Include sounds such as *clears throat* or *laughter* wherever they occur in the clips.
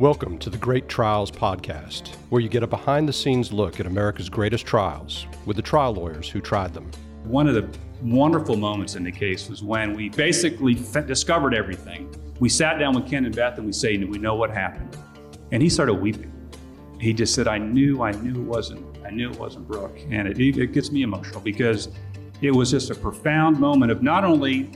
Welcome to the Great Trials Podcast, where you get a behind the scenes look at America's greatest trials with the trial lawyers who tried them. One of the wonderful moments in the case was when we basically f- discovered everything. We sat down with Ken and Beth and we say, We know what happened. And he started weeping. He just said, I knew, I knew it wasn't, I knew it wasn't Brooke. And it, it gets me emotional because it was just a profound moment of not only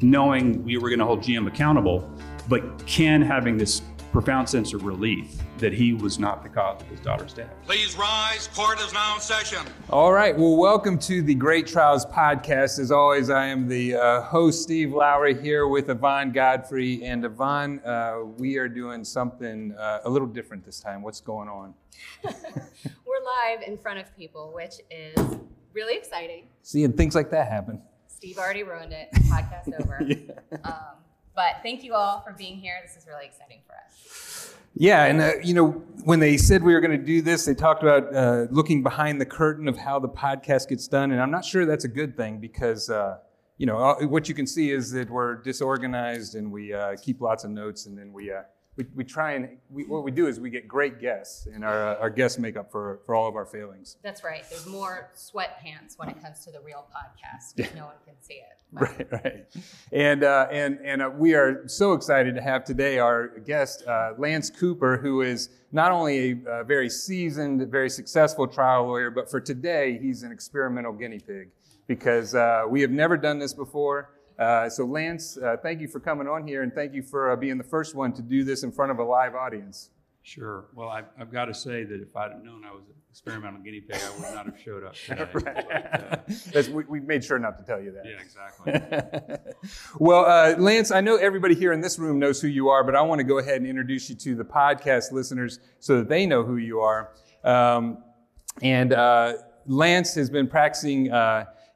knowing we were going to hold GM accountable, but Ken having this profound sense of relief that he was not the cause of his daughter's death. Please rise. Court is now in session. All right. Well, welcome to the Great Trials Podcast. As always, I am the uh, host, Steve Lowry, here with Yvonne Godfrey. And Yvonne, uh, we are doing something uh, a little different this time. What's going on? *laughs* We're live in front of people, which is really exciting. Seeing things like that happen. Steve already ruined it. *laughs* Podcast over. yeah. um, but thank you all for being here. This is really exciting for us. Yeah, and uh, you know, when they said we were going to do this, they talked about uh, looking behind the curtain of how the podcast gets done, and I'm not sure that's a good thing because uh, you know what you can see is that we're disorganized and we uh, keep lots of notes, and then we uh, we, we try and we, what we do is we get great guests, and our, uh, our guests make up for, for all of our failings. That's right. There's more sweatpants when it comes to the real podcast. no one can see it. *laughs* Right, right. And, uh, and, and uh, we are so excited to have today our guest, uh, Lance Cooper, who is not only a, a very seasoned, very successful trial lawyer, but for today, he's an experimental guinea pig because uh, we have never done this before. Uh, so, Lance, uh, thank you for coming on here, and thank you for uh, being the first one to do this in front of a live audience. Sure. Well, I've, I've got to say that if I'd known I was an experimental guinea pig, I would not have showed up *laughs* today. but, uh, *laughs* we, we, made sure not to tell you that. Yeah, exactly. *laughs* well, uh, Lance, I know everybody here in this room knows who you are, but I want to go ahead and introduce you to the podcast listeners so that they know who you are. Um, and Lance has been practicing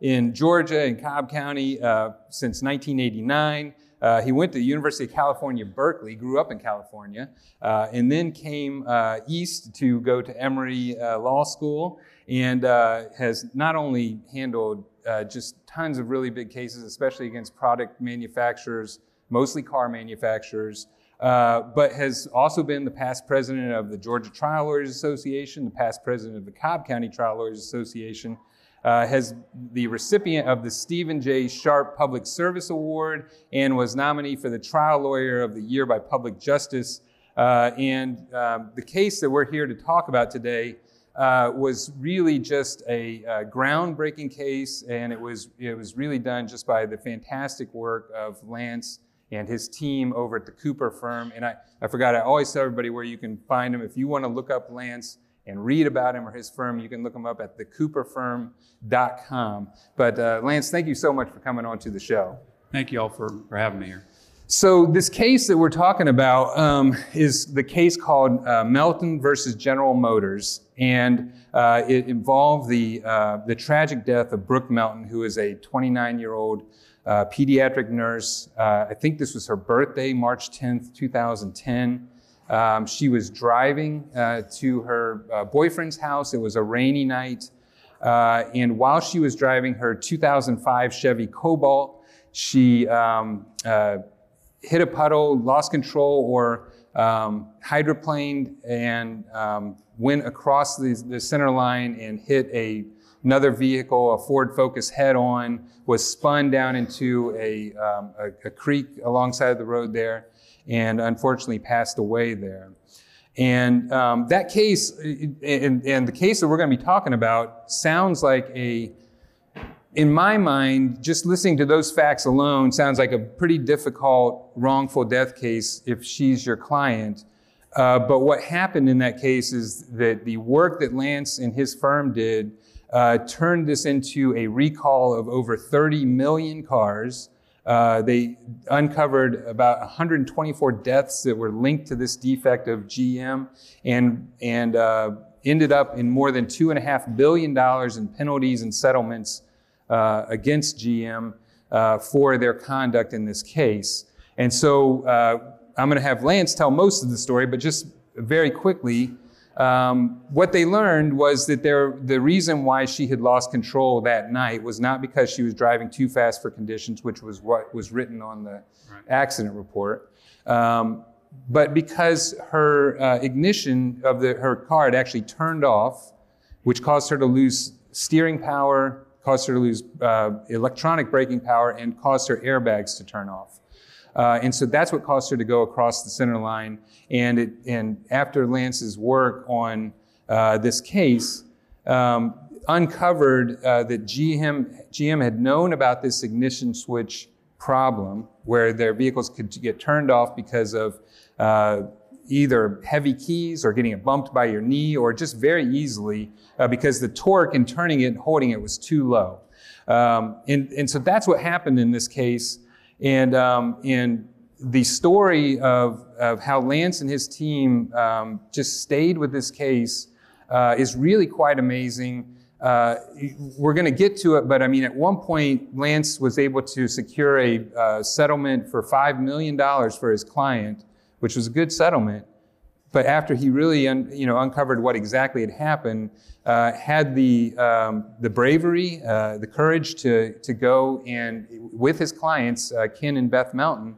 in Georgia in Cobb County uh, since 1989. Uh, he went to the University of California, Berkeley, grew up in California, uh, and then came uh, east to go to Emory uh, Law School and uh, has not only handled just tons of really big cases, especially against product manufacturers, mostly car manufacturers, but has also been the past president of the Georgia Trial Lawyers Association, the past president of the Cobb County Trial Lawyers Association, uh, has the recipient of the Stephen J. Sharp Public Service Award and was nominee for the Trial Lawyer of the Year by Public Justice. Uh, and um, the case that we're here to talk about today uh, was really just a, groundbreaking case, and it was, it was really done just by the fantastic work of Lance and his team over at the Cooper firm. And I, I forgot, I always tell everybody where you can find him. If you want to look up Lance, and read about him or his firm, you can look him up at thecooperfirm.com. But uh, Lance, thank you so much for coming on to the show. Thank you all for, for having me here. So this case that we're talking about um, is the case called uh, Melton versus General Motors, and uh, it involved the uh, the tragic death of Brooke Melton, who is a 29 year old uh, pediatric nurse. Uh, I think this was her birthday, March 10th, 2010. Um, she was driving uh, to her uh, boyfriend's house. It was a rainy night. Uh, and while she was driving her 2005 Chevy Cobalt, she um, uh, hit a puddle, lost control, or um, hydroplaned and um, went across the, the, center line and hit a, another vehicle, a Ford Focus head on, was spun down into a, um, a, a creek alongside of the road there and unfortunately passed away there. And um, that case, and, and the case that we're going to be talking about, sounds like a, in my mind, just listening to those facts alone sounds like a pretty difficult wrongful death case if she's your client. Uh, but what happened in that case is that the work that Lance and his firm did uh, turned this into a recall of over 30 million cars. Uh, they uncovered about 124 deaths that were linked to this defect of GM and, and uh, ended up in more than $2.5 billion in penalties and settlements uh, against GM uh, for their conduct in this case. And so uh, I'm going to have Lance tell most of the story, but just very quickly, um, what they learned was that the reason why she had lost control that night was not because she was driving too fast for conditions, which was what was written on the right. accident report. Um, but because her uh, ignition of the, her car had actually turned off, which caused her to lose steering power, caused her to lose uh, electronic braking power, and caused her airbags to turn off. Uh, and so that's what caused her to go across the center line. And, it, and after Lance's work on uh, this case, um, uncovered uh, that GM, GM had known about this ignition switch problem where their vehicles could get turned off because of uh, either heavy keys or getting it bumped by your knee or just very easily uh, because the torque in turning it and holding it was too low. Um, and, and so that's what happened in this case. And, um, and the story of, of how Lance and his team um, just stayed with this case uh, is really quite amazing. Uh, we're going to get to it, but I mean, at one point, Lance was able to secure a uh, settlement for $5 million for his client, which was a good settlement. But after he really un, you know, uncovered what exactly had happened, uh, had the, um, the bravery, uh, the courage to, to go and, with his clients, uh, Ken and Beth Melton,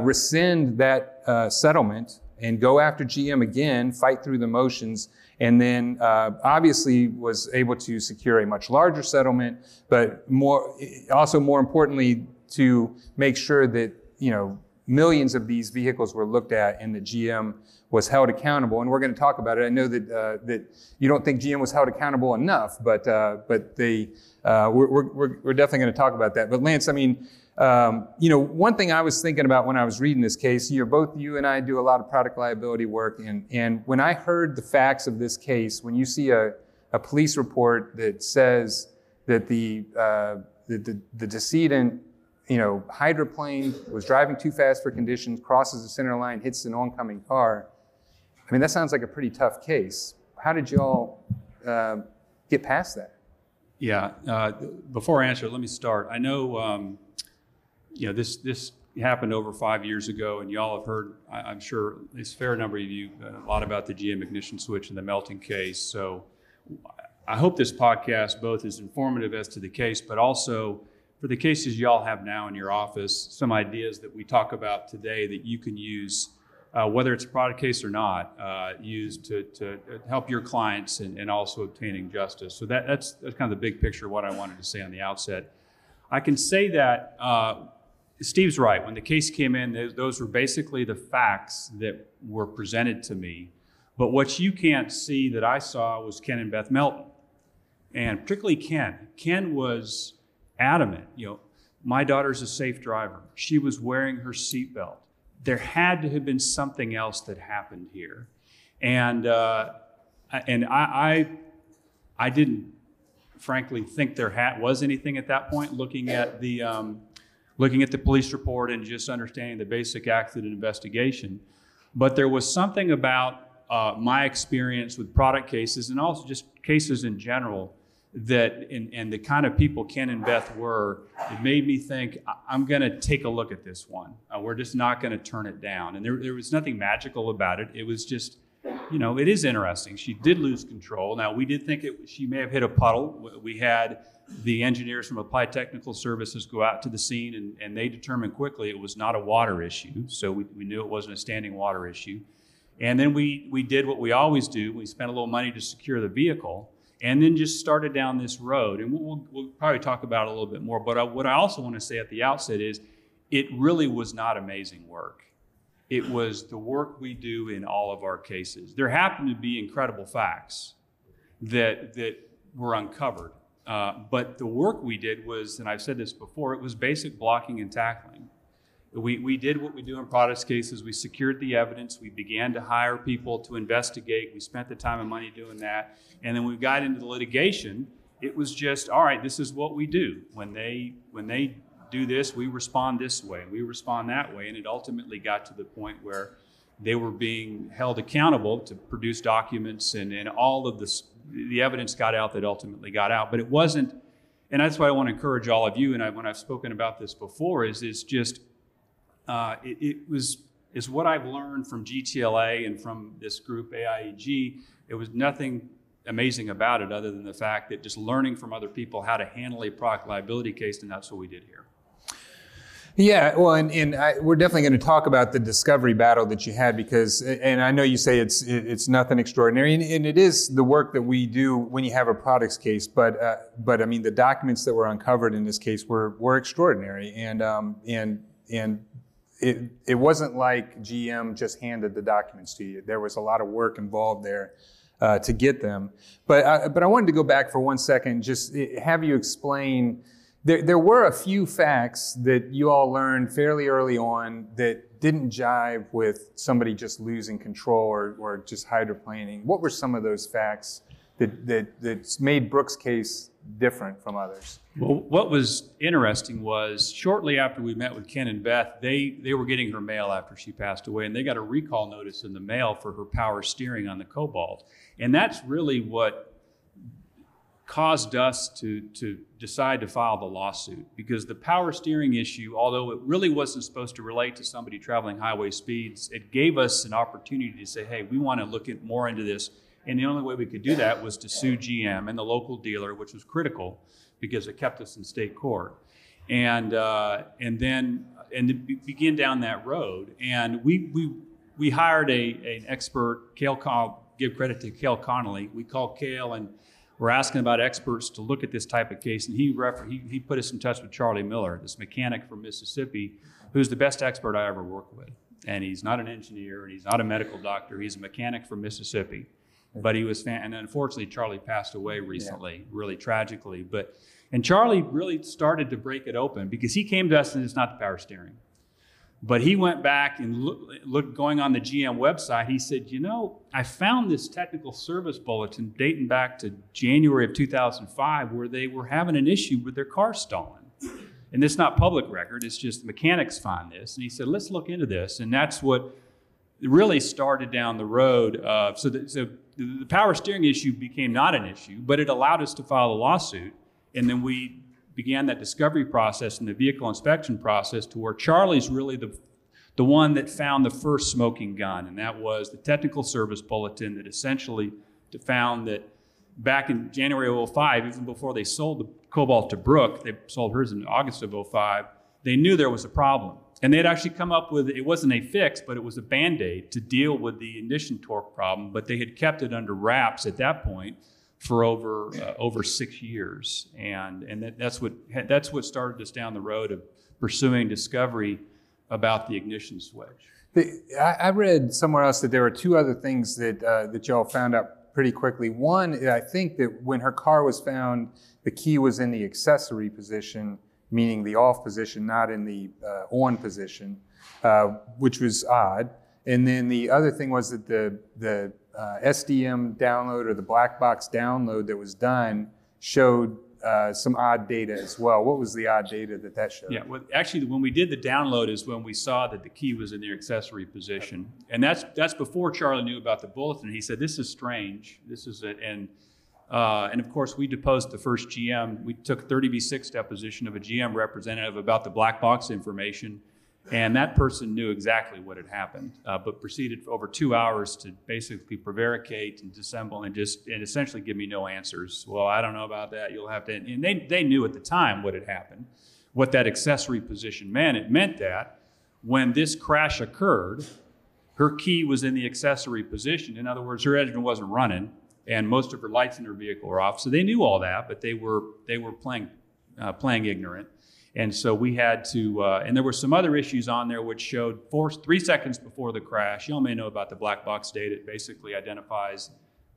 rescind that settlement and go after GM again, fight through the motions, and then uh, obviously was able to secure a much larger settlement, but more, also more importantly, to make sure that you know millions of these vehicles were looked at and that GM was held accountable. And we're going to talk about it. I know that uh, that you don't think GM was held accountable enough, but uh, but they uh, we're, we're, we're definitely going to talk about that. But Lance, I mean. Um, you know, one thing I was thinking about when I was reading this case, you know, both you and I do a lot of product liability work, and, and when I heard the facts of this case, when you see a, a police report that says that the, uh, the, the, the decedent, you know, hydroplane was driving too fast for conditions, crosses the center line, hits an oncoming car, I mean, that sounds like a pretty tough case. How did y'all uh, get past that? Yeah. Uh, before I answer, let me start. I know um, you know, this, this happened over five years ago, and y'all have heard, I, am sure, a fair number of you, a lot about the GM ignition switch and the Melton case. So I hope this podcast both is informative as to the case, but also for the cases y'all have now in your office, some ideas that we talk about today that you can use, uh, whether it's a product case or not, uh, use to, to help your clients and, and also obtaining justice. So that, that's, that's kind of the big picture of what I wanted to say on the outset. I can say that uh, Steve's right. When the case came in, those were basically the facts that were presented to me. But what you can't see that I saw was Ken and Beth Melton. And particularly Ken. Ken was adamant, you know, my daughter's a safe driver. She was wearing her seatbelt. There had to have been something else that happened here. And, uh, and I, I, I, didn't, frankly, think there had, was anything at that point, looking at the, um, looking at the police report and just understanding the basic accident investigation. But there was something about uh, my experience with product cases and also just cases in general that, and, and the kind of people Ken and Beth were, it made me think, I'm going to take a look at this one. Uh, we're just not going to turn it down. And there, there was nothing magical about it. It was just, you know, it is interesting. She did lose control. Now, we did think it, she may have hit a puddle. We had the engineers from Applied Technical Services go out to the scene and, and they determined quickly it was not a water issue. So we, we knew it wasn't a standing water issue. And then we, we did what we always do. We spent a little money to secure the vehicle and then just started down this road. And we'll, we'll probably talk about it a little bit more. But I, what I also want to say at the outset is it really was not amazing work. It was the work we do in all of our cases. There happened to be incredible facts that, that were uncovered uh, but the work we did was, and I've said this before, it was basic blocking and tackling. We, we did what we do in products cases. We secured the evidence. We began to hire people to investigate. We spent the time and money doing that. And then we got into the litigation. It was just, all right, this is what we do. When they, when they do this, we respond this way. We respond that way. And it ultimately got to the point where they were being held accountable to produce documents and, and all of this the evidence got out that ultimately got out. But it wasn't, and that's why I want to encourage all of you, and I, when I've spoken about this before, is it's just, uh, it, it, was, is what I've learned from GTLA and from this group AIEG. It was nothing amazing about it other than the fact that just learning from other people how to handle a product liability case, and that's what we did here. Yeah, well, and, and I, we're definitely going to talk about the discovery battle that you had because, and I know you say it's it's nothing extraordinary, and, and it is the work that we do when you have a products case. But uh, but I mean, the documents that were uncovered in this case were were extraordinary, and um, and and it it wasn't like GM just handed the documents to you. There was a lot of work involved there. Uh, to get them, but I, but I wanted to go back for one second, just eh, have you explain there, there were a few facts that you all learned fairly early on that didn't jive with somebody just losing control or, or just hydroplaning. What were some of those facts that, that, that made Brooke's case different from others? Well, what was interesting was shortly after we met with Ken and Beth, they, they were getting her mail after she passed away, and they got a recall notice in the mail for her power steering on the Cobalt. And that's really what caused us to, to decide to file the lawsuit because the power steering issue, although it really wasn't supposed to relate to somebody traveling highway speeds, it gave us an opportunity to say, hey, we want to look at more into this. And the only way we could do that was to sue GM and the local dealer, which was critical because it kept us in state court. And, uh, and then and begin down that road. And we, we, we hired a, an expert, Cale, give credit to Cale Conley. We called Cale and we're asking about experts to look at this type of case, and he, refer- he, he put us in touch with Charlie Miller, this mechanic from Mississippi, who's the best expert I ever worked with. And he's not an engineer, and he's not a medical doctor. He's a mechanic from Mississippi. But he was, fan- and unfortunately, Charlie passed away recently, yeah. really tragically. But and Charlie really started to break it open because he came to us and it's not the power steering. But he went back and looked, look, going on the GM website. He said, "You know, I found this technical service bulletin dating back to January of 2005, where they were having an issue with their car stalling. And it's not public record; it's just mechanics find this." And he said, "Let's look into this." And that's what really started down the road. Of, so, the, so the power steering issue became not an issue, but it allowed us to file a lawsuit. And then we began that discovery process and the vehicle inspection process to where Charlie's really the, the one that found the first smoking gun, and that was the technical service bulletin that essentially found that back in January of 05, even before they sold the Cobalt to Brooke, they sold hers in August of 05, they knew there was a problem. And they had actually come up with it wasn't a fix, but it was a band aid to deal with the ignition torque problem, but they had kept it under wraps at that point for over uh, over six years, and and that, that's what that's what started us down the road of pursuing discovery about the ignition switch. The, I, I, read somewhere else that there were two other things that uh, that y'all found out pretty quickly. One, I think that when her car was found, the key was in the accessory position, meaning the off position, not in the uh, on position, uh, which was odd. And then the other thing was that the the uh, SDM download or the black box download that was done showed uh, some odd data as well. What was the odd data that that showed? Yeah, well, actually, when we did the download is when we saw that the key was in the accessory position, and that's that's before Charlie knew about the bulletin. He said, "This is strange. This is it." And uh, and of course, we deposed the first GM. We took 30b6 deposition of a GM representative about the black box information and that person knew exactly what had happened, uh, but proceeded for over two hours to basically prevaricate and dissemble and just and essentially give me no answers. Well, I don't know about that. You'll have to. And they, they knew at the time what had happened, what that accessory position meant. It meant that when this crash occurred, her key was in the accessory position. In other words, her engine wasn't running, and most of her lights in her vehicle were off. So they knew all that, but they were they were playing uh, playing ignorant. And so we had to, uh, and there were some other issues on there which showed four, three seconds before the crash. Y'all may know about the black box data. It basically identifies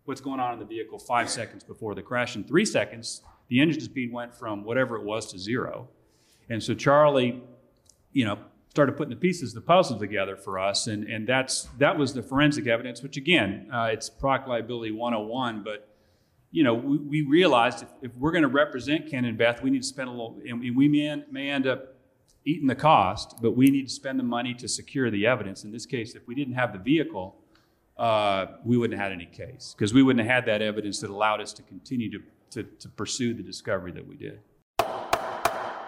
what's going on in the vehicle five seconds before the crash. In three seconds, the engine speed went from whatever it was to zero. And so Charlie, you know, started putting the pieces the puzzle together for us. And, and that's, that was the forensic evidence, which again, uh, it's product liability 101, but you know, we, we realized if, if we're going to represent Ken and Beth, we need to spend a little, and we may, may end up eating the cost, but we need to spend the money to secure the evidence. In this case, if we didn't have the vehicle, uh, we wouldn't have had any case because we wouldn't have had that evidence that allowed us to continue to, to, to pursue the discovery that we did.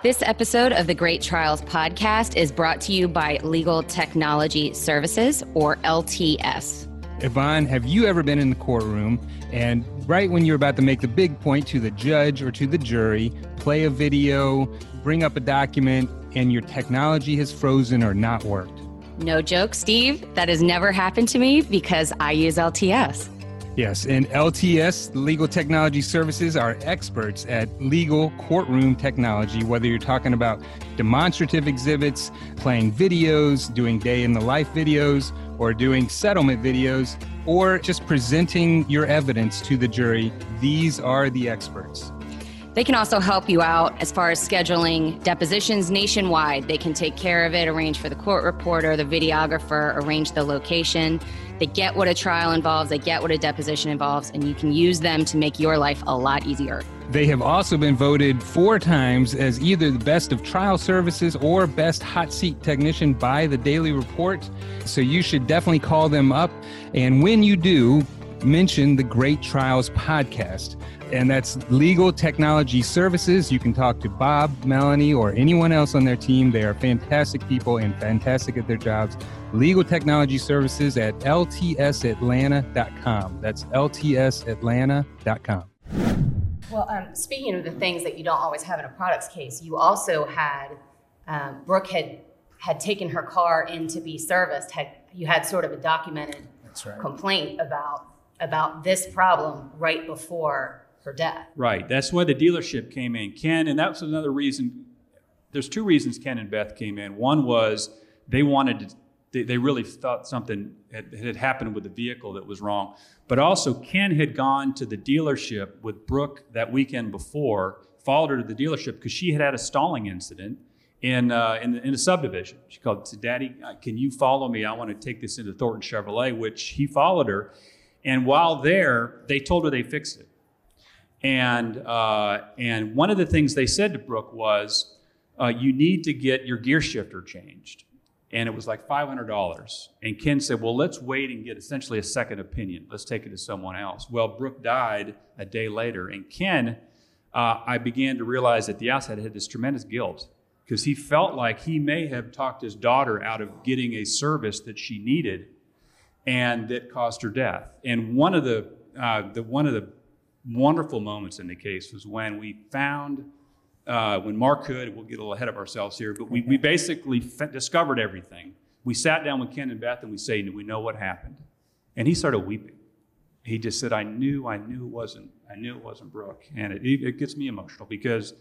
This episode of the Great Trials podcast is brought to you by Legal Technology Services, or LTS. Yvonne, have you ever been in the courtroom and right when you're about to make the big point to the judge or to the jury, play a video, bring up a document, and your technology has frozen or not worked. No joke, Steve. That has never happened to me because I use LTS. Yes, and LTS, Legal Technology Services, are experts at legal courtroom technology, whether you're talking about demonstrative exhibits, playing videos, doing day in the life videos, or doing settlement videos, or just presenting your evidence to the jury. These are the experts. They can also help you out as far as scheduling depositions nationwide. They can take care of it, arrange for the court reporter, the videographer, arrange the location. They get what a trial involves, they get what a deposition involves, and you can use them to make your life a lot easier. They have also been voted four times as either the best of trial services or best hot seat technician by the Daily Report. So you should definitely call them up. And when you do, mention the Great Trials podcast and that's Legal Technology Services. You can talk to Bob, Melanie, or anyone else on their team. They are fantastic people and fantastic at their jobs. Legal Technology Services at ltsatlanta.com. That's ltsatlanta.com. Well, um, speaking of the things that you don't always have in a products case, you also had um, Brooke had had taken her car in to be serviced. Had you had sort of a documented right. complaint about about this problem right before her death. Right. That's why the dealership came in. Ken, and that was another reason. There's two reasons Ken and Beth came in. One was they wanted to, they, they really thought something had, had happened with the vehicle that was wrong. But also, Ken had gone to the dealership with Brooke that weekend before, followed her to the dealership because she had had a stalling incident in, uh, in, the, in a subdivision. She called, said, Daddy, uh, can you follow me? I want to take this into Thornton Chevrolet, which he followed her. And while there, they told her they fixed it. And, uh, and one of the things they said to Brooke was, uh, you need to get your gear shifter changed. And it was like $500. And Ken said, well, let's wait and get essentially a second opinion. Let's take it to someone else. Well, Brooke died a day later. And Ken, uh, I began to realize at the outset, had this tremendous guilt because he felt like he may have talked his daughter out of getting a service that she needed and that caused her death. And one of the, uh, the one of the wonderful moments in the case was when we found, uh, when Mark could, we'll get a little ahead of ourselves here, but we, we basically f- discovered everything. We sat down with Ken and Beth and we say, we know what happened? And he started weeping. He just said, I knew, I knew it wasn't, I knew it wasn't Brooke. And it, it gets me emotional because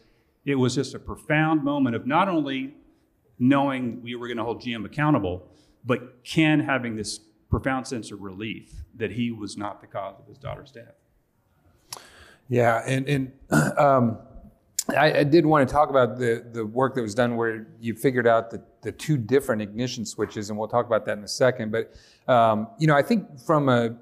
it was just a profound moment of not only knowing we were going to hold GM accountable, but Ken having this profound sense of relief that he was not the cause of his daughter's death. Yeah, and and *clears throat* um, I, I, did want to talk about the the work that was done where you figured out the the two different ignition switches, and we'll talk about that in a second. But um, you know, I think from a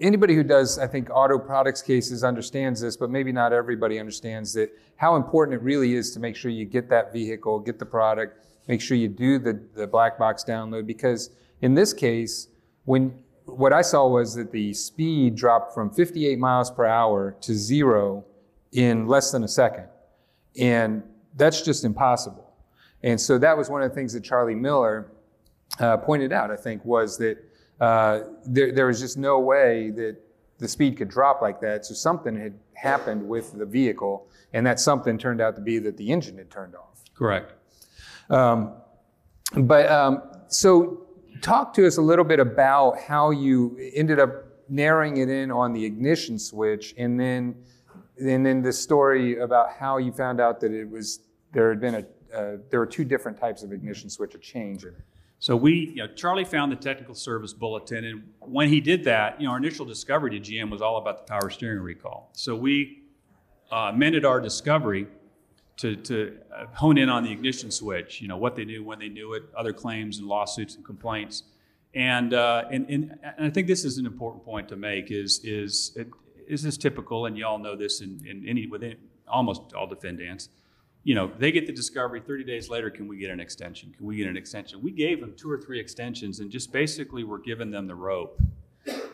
anybody who does, I think, auto products cases understands this, but maybe not everybody understands that how important it really is to make sure you get that vehicle, get the product, make sure you do the, the black box download. Because in this case, when what I saw was that the speed dropped from 58 miles per hour to zero in less than a second. And that's just impossible. And so that was one of the things that Charlie Miller uh, pointed out, I think, was that uh, there, there was just no way that the speed could drop like that. So something had happened with the vehicle, and that something turned out to be that the engine had turned off. Correct. Um, but um, so talk to us a little bit about how you ended up narrowing it in on the ignition switch, and then and then the story about how you found out that it was there had been a uh, there were two different types of ignition switch, a change in it. So we, you know, Charlie found the technical service bulletin, and when he did that, you know, our initial discovery to GM was all about the power steering recall. So we uh, amended our discovery to, to uh, hone in on the ignition switch, you know, what they knew, when they knew it, other claims and lawsuits and complaints. And, uh, and, and, and, I think this is an important point to make is, is, it, is this typical, and y'all know this in, in any, within almost all defendants, you know, they get the discovery 30 days later, can we get an extension? Can we get an extension? We gave them two or three extensions and just basically were giving them the rope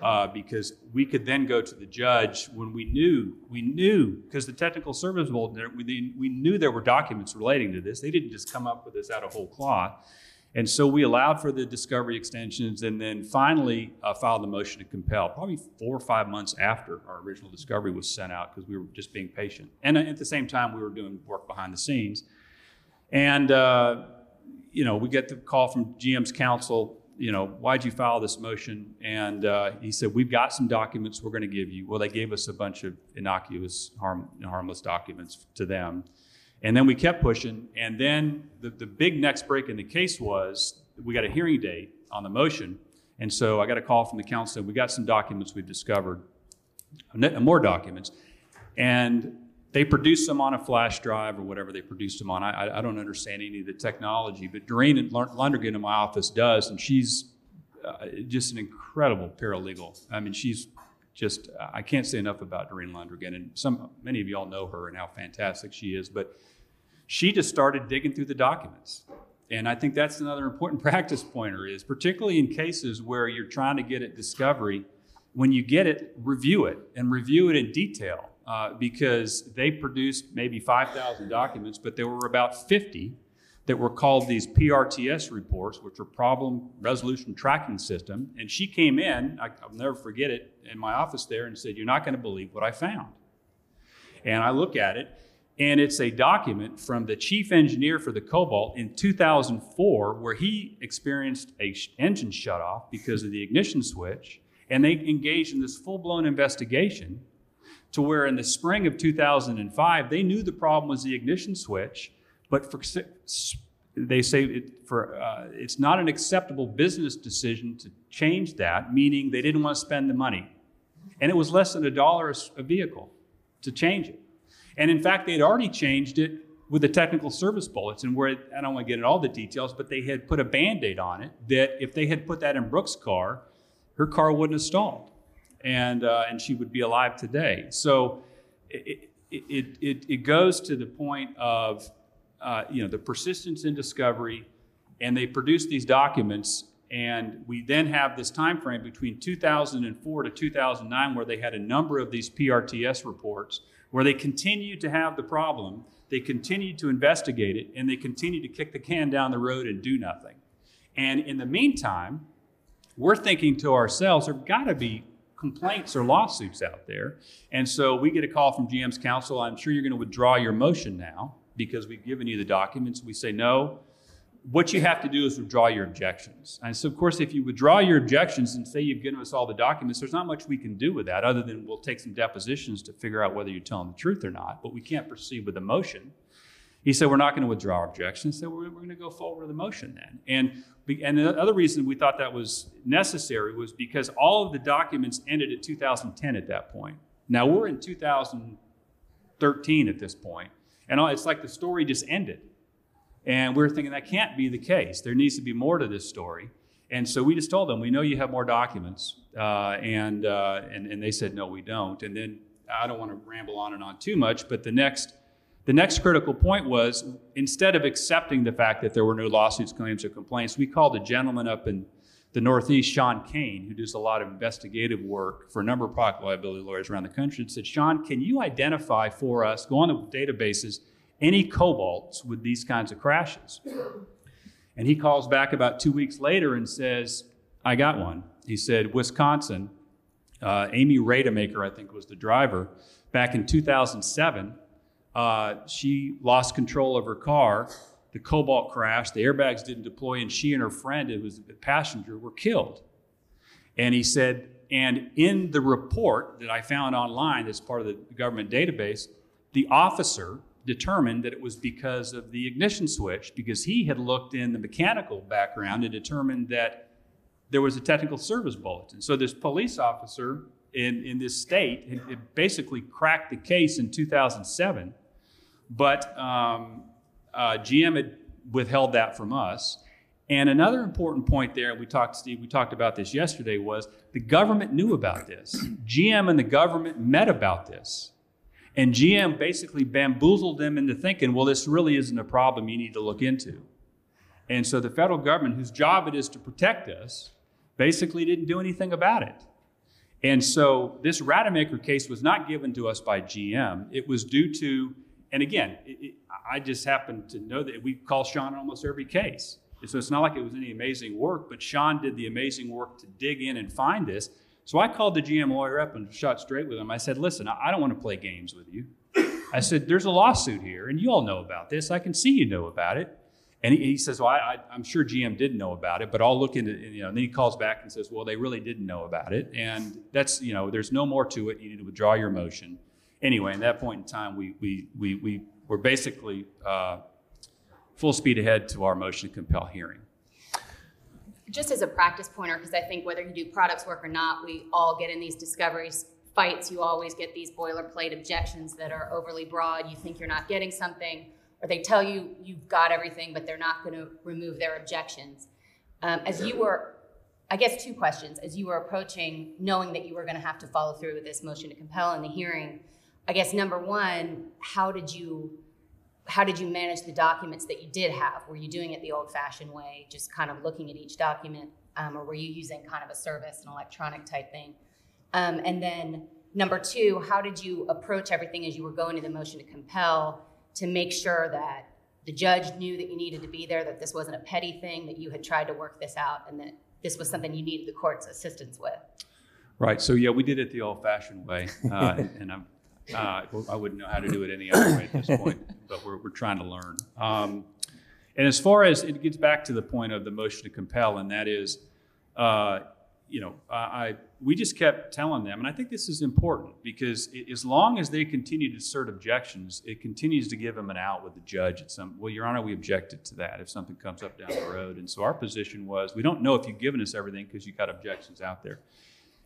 uh, because we could then go to the judge when we knew we knew because the technical service bulletin we knew there were documents relating to this. They didn't just come up with this out of whole cloth. And so we allowed for the discovery extensions and then finally uh, filed the motion to compel, probably four or five months after our original discovery was sent out because we were just being patient. And at the same time, we were doing work behind the scenes. And, uh, you know, we get the call from GM's counsel, you know, why'd you file this motion? And uh, he said, we've got some documents we're going to give you. Well, they gave us a bunch of innocuous, harm, harmless documents to them. And then we kept pushing. And then the, the big next break in the case was we got a hearing date on the motion. And so I got a call from the counsel. We got some documents we've discovered, more documents. And they produced them on a flash drive or whatever they produced them on. I, I don't understand any of the technology, but Doreen Lundergan in my office does, and she's uh, just an incredible paralegal. I mean, she's just I can't say enough about Doreen Lundergan, and some many of you all know her and how fantastic she is. But she just started digging through the documents, and I think that's another important *laughs* practice pointer is particularly in cases where you're trying to get at discovery. When you get it, review it and review it in detail uh, because they produced maybe 5,000 documents, but there were about 50 that were called these PRTS reports, which are Problem Resolution Tracking System. And she came in, I, will never forget it, in my office there and said, You're not going to believe what I found. And I look at it, and it's a document from the chief engineer for the Cobalt in 2004 where he experienced a engine shutoff because of the ignition switch. And they engaged in this full blown investigation to where in the spring of 2005, they knew the problem was the ignition switch, but for, they say it, for, uh, it's not an acceptable business decision to change that, meaning they didn't want to spend the money. And it was less than a dollar a vehicle to change it. And in fact, they had already changed it with the technical service bulletin, where it, I don't want to get into all the details, but they had put a band aid on it that if they had put that in Brooke's car, her car wouldn't have stalled and, uh, and she would be alive today. So it, it, it, it goes to the point of uh, you know, the persistence in discovery, and they produce these documents, and we then have this time frame between 2004 to 2009 where they had a number of these PRTS reports where they continued to have the problem, they continued to investigate it, and they continued to kick the can down the road and do nothing. And in the meantime, we're thinking to ourselves, there've got to be complaints or lawsuits out there. And so we get a call from GM's counsel. I'm sure you're going to withdraw your motion now because we've given you the documents. We say, no. What you have to do is withdraw your objections. And so, of course, if you withdraw your objections and say you've given us all the documents, there's not much we can do with that other than we'll take some depositions to figure out whether you're telling the truth or not. But we can't proceed with the motion. He said, We're not going to withdraw our objections. So we're, we're going to go forward with the motion then. And, and the other reason we thought that was necessary was because all of the documents ended at 2010 at that point. Now we're in 2013 at this point, and it's like the story just ended. And we we're thinking that can't be the case. There needs to be more to this story. And so we just told them, we know you have more documents. Uh, and, uh, and, and they said, no, we don't. And then I don't want to ramble on and on too much, but the next the next critical point was instead of accepting the fact that there were no lawsuits, claims, or complaints, we called a gentleman up in the Northeast, Sean Kane, who does a lot of investigative work for a number of product liability lawyers around the country, said, Sean, can you identify for us, go on the databases, any cobalts with these kinds of crashes? And he calls back about two weeks later and says, I got one. He said, Wisconsin, uh, Amy Rademaker, I think was the driver, back in 2007 uh, she lost control of her car. The cobalt crashed. The airbags didn't deploy, and she and her friend, who was the passenger, were killed. And he said, and in the report that I found online that's part of the government database, the officer determined that it was because of the ignition switch, because he had looked in the mechanical background and determined that there was a technical service bulletin. So this police officer in, in this state had basically cracked the case in 2007 but um, uh, GM had withheld that from us. And another important point there, we talked, Steve, we talked about this yesterday, was the government knew about this. *clears throat* GM and the government met about this. And GM basically bamboozled them into thinking, well, this really isn't a problem you need to look into. And so the federal government, whose job it is to protect us, basically didn't do anything about it. And so this Rademaker case was not given to us by GM. It was due to and again, it, it, I just happen to know that we call Sean in almost every case. So it's not like it was any amazing work, but Sean did the amazing work to dig in and find this. So I called the GM lawyer up and shot straight with him. I said, listen, I don't want to play games with you. I said, There's a lawsuit here, and you all know about this. I can see you know about it. And he, he says, Well, I, am sure GM did know about it, but I'll look into it. You know, and then he calls back and says, Well, they really didn't know about it. And that's, you know, there's no more to it. You need to withdraw your motion. Anyway, at that point in time, we, we, we, we were basically uh, full speed ahead to our motion to compel hearing. Just as a practice pointer, because I think whether you do products work or not, we all get in these discoveries fights, you always get these boilerplate objections that are overly broad. You think you're not getting something, or they tell you you've got everything, but they're not going to remove their objections. Um, as you were, I guess, two questions. As you were approaching, knowing that you were going to have to follow through with this motion to compel in the hearing, I guess number one, how did you how did you manage the documents that you did have? Were you doing it the old-fashioned way, just kind of looking at each document, um, or were you using kind of a service, an electronic type thing? Um, and then number two, how did you approach everything as you were going to the motion to compel to make sure that the judge knew that you needed to be there, that this wasn't a petty thing, that you had tried to work this out, and that this was something you needed the court's assistance with? Right. So yeah, we did it the old-fashioned way, uh, and I'm, uh, I wouldn't know how to do it any other way at this point, *laughs* but we're, we're trying to learn. Um, and as far as it gets back to the point of the motion to compel, and that is, uh, you know, I, we just kept telling them, and I think this is important because it, as long as they continue to assert objections, it continues to give them an out with the judge at some. Well, Your Honor, we objected to that if something comes up down the road, and so our position was we don't know if you've given us everything because you got objections out there.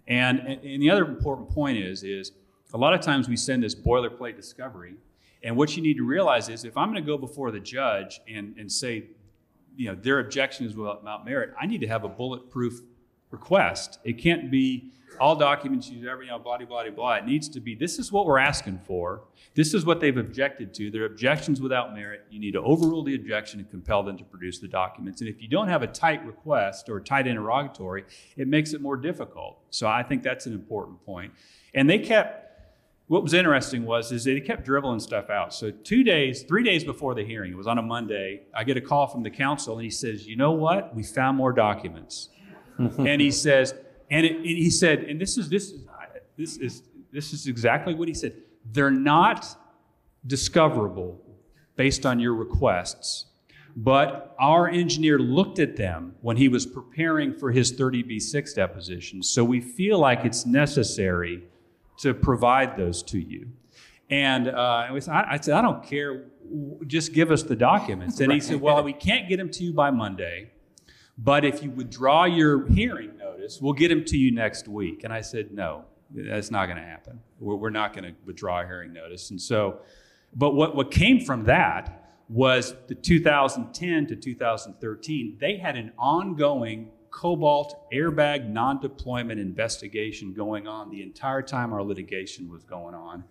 And, and, and the other important point is is a lot of times we send this boilerplate discovery, and what you need to realize is if I'm going to go before the judge and, and say, you know, their objection is without merit, I need to have a bulletproof request. It can't be all documents use every, you know, blah, blah, blah. It needs to be this is what we're asking for. This is what they've objected to. Their objections without merit. You need to overrule the objection and compel them to produce the documents. And if you don't have a tight request or a tight interrogatory, it makes it more difficult. So I think that's an important point. And they kept what was interesting was is they kept dribbling stuff out. So two days, three days before the hearing, it was on a Monday, I get a call from the counsel and he says, you know what? We found more documents. *laughs* and he says, and, it, and, he said, and this is this is this is this is exactly what he said. They're not discoverable based on your requests, but our engineer looked at them when he was preparing for his 30b6 deposition. So we feel like it's necessary to provide those to you. And uh, I said, I don't care. Just give us the documents. And he said, Well, we can't get them to you by Monday. But if you withdraw your hearing notice, we'll get them to you next week. And I said, no, that's not going to happen. We're, we're not going to withdraw a hearing notice. And so, but what, what came from that was the 2010 to 2013, they had an ongoing cobalt airbag non deployment investigation going on the entire time our litigation was going on.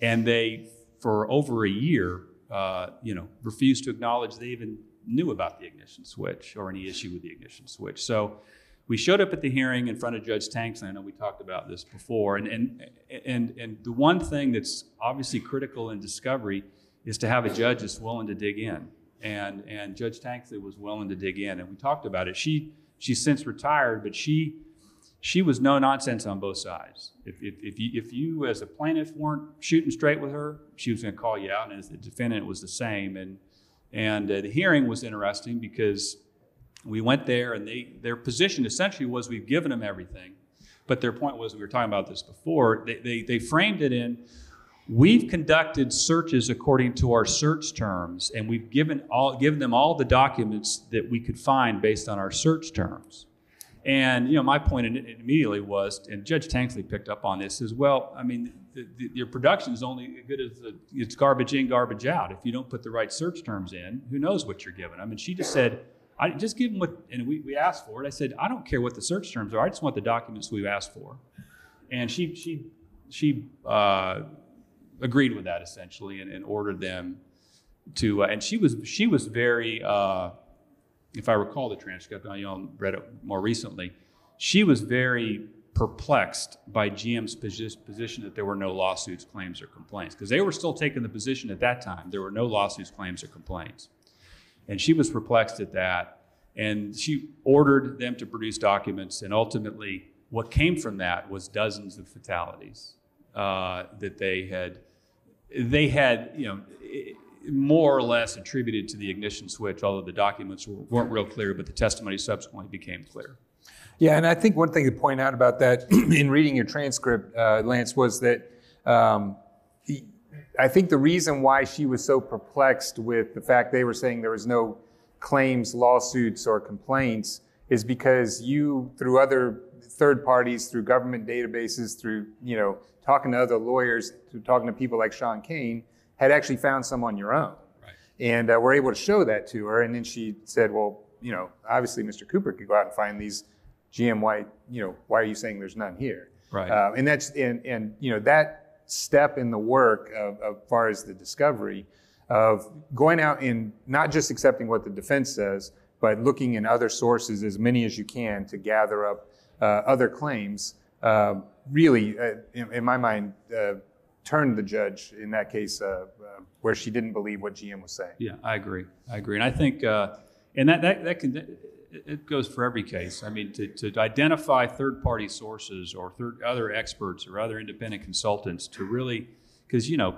And they, for over a year, uh, you know, refused to acknowledge they even knew about the ignition switch or any issue with the ignition switch. So we showed up at the hearing in front of Judge Tanks. I know we talked about this before. And, and, and, and the one thing that's obviously critical in discovery is to have a judge that's willing to dig in. And, and Judge Tanksley was willing to dig in. And we talked about it. She, she's since retired, but she, she was no nonsense on both sides. If, if, if, you, if you, as a plaintiff, weren't shooting straight with her, she was going to call you out. And as the defendant, it was the same. And and uh, the hearing was interesting because we went there and they, their position essentially was we've given them everything. But their point was, we were talking about this before, they, they, they framed it in we've conducted searches according to our search terms and we've given, all, given them all the documents that we could find based on our search terms. And you know, my point immediately was, and Judge Tanksley picked up on this as well. I mean, the, the, your production is only as good as the, it's garbage in, garbage out. If you don't put the right search terms in, who knows what you're given? I mean, she just said, I just give them what, and we, we asked for it. I said, I don't care what the search terms are. I just want the documents we've asked for. And she she she uh, agreed with that essentially, and, and ordered them to. Uh, and she was she was very. Uh, if I recall the transcript, I read it more recently, she was very perplexed by GM's position that there were no lawsuits, claims, or complaints, because they were still taking the position at that time there were no lawsuits, claims, or complaints. And she was perplexed at that, and she ordered them to produce documents, and ultimately, what came from that was dozens of fatalities uh, that they had they had, you know, more or less attributed to the ignition switch, although the documents were- weren't real clear, but the testimony subsequently became clear. Yeah, and I think one thing to point out about that *clears throat* in reading your transcript, uh, Lance, was that um, I think the reason why she was so perplexed with the fact they were saying there was no claims, lawsuits, or complaints is because you, through other third parties, through government databases, through you know talking to other lawyers, talking to people like Sean Kane, had actually found some on your own and uh, we're able to show that to her. And then she said, "Well, you know, obviously Mr. Cooper could go out and find these GM white. You know, why are you saying there's none here?" Right. Uh, and that's and and you know that step in the work of, of far as the discovery of going out and not just accepting what the defense says, but looking in other sources as many as you can to gather up uh, other claims. Uh, really, uh, in, in my mind. Uh, turned the judge in that case uh, uh, where she didn't believe what GM was saying. Yeah, I agree. I agree, and I think, and that that that can it- it goes for every case. I mean, to, to identify third-party sources or third, other experts or other independent consultants to really, because you know,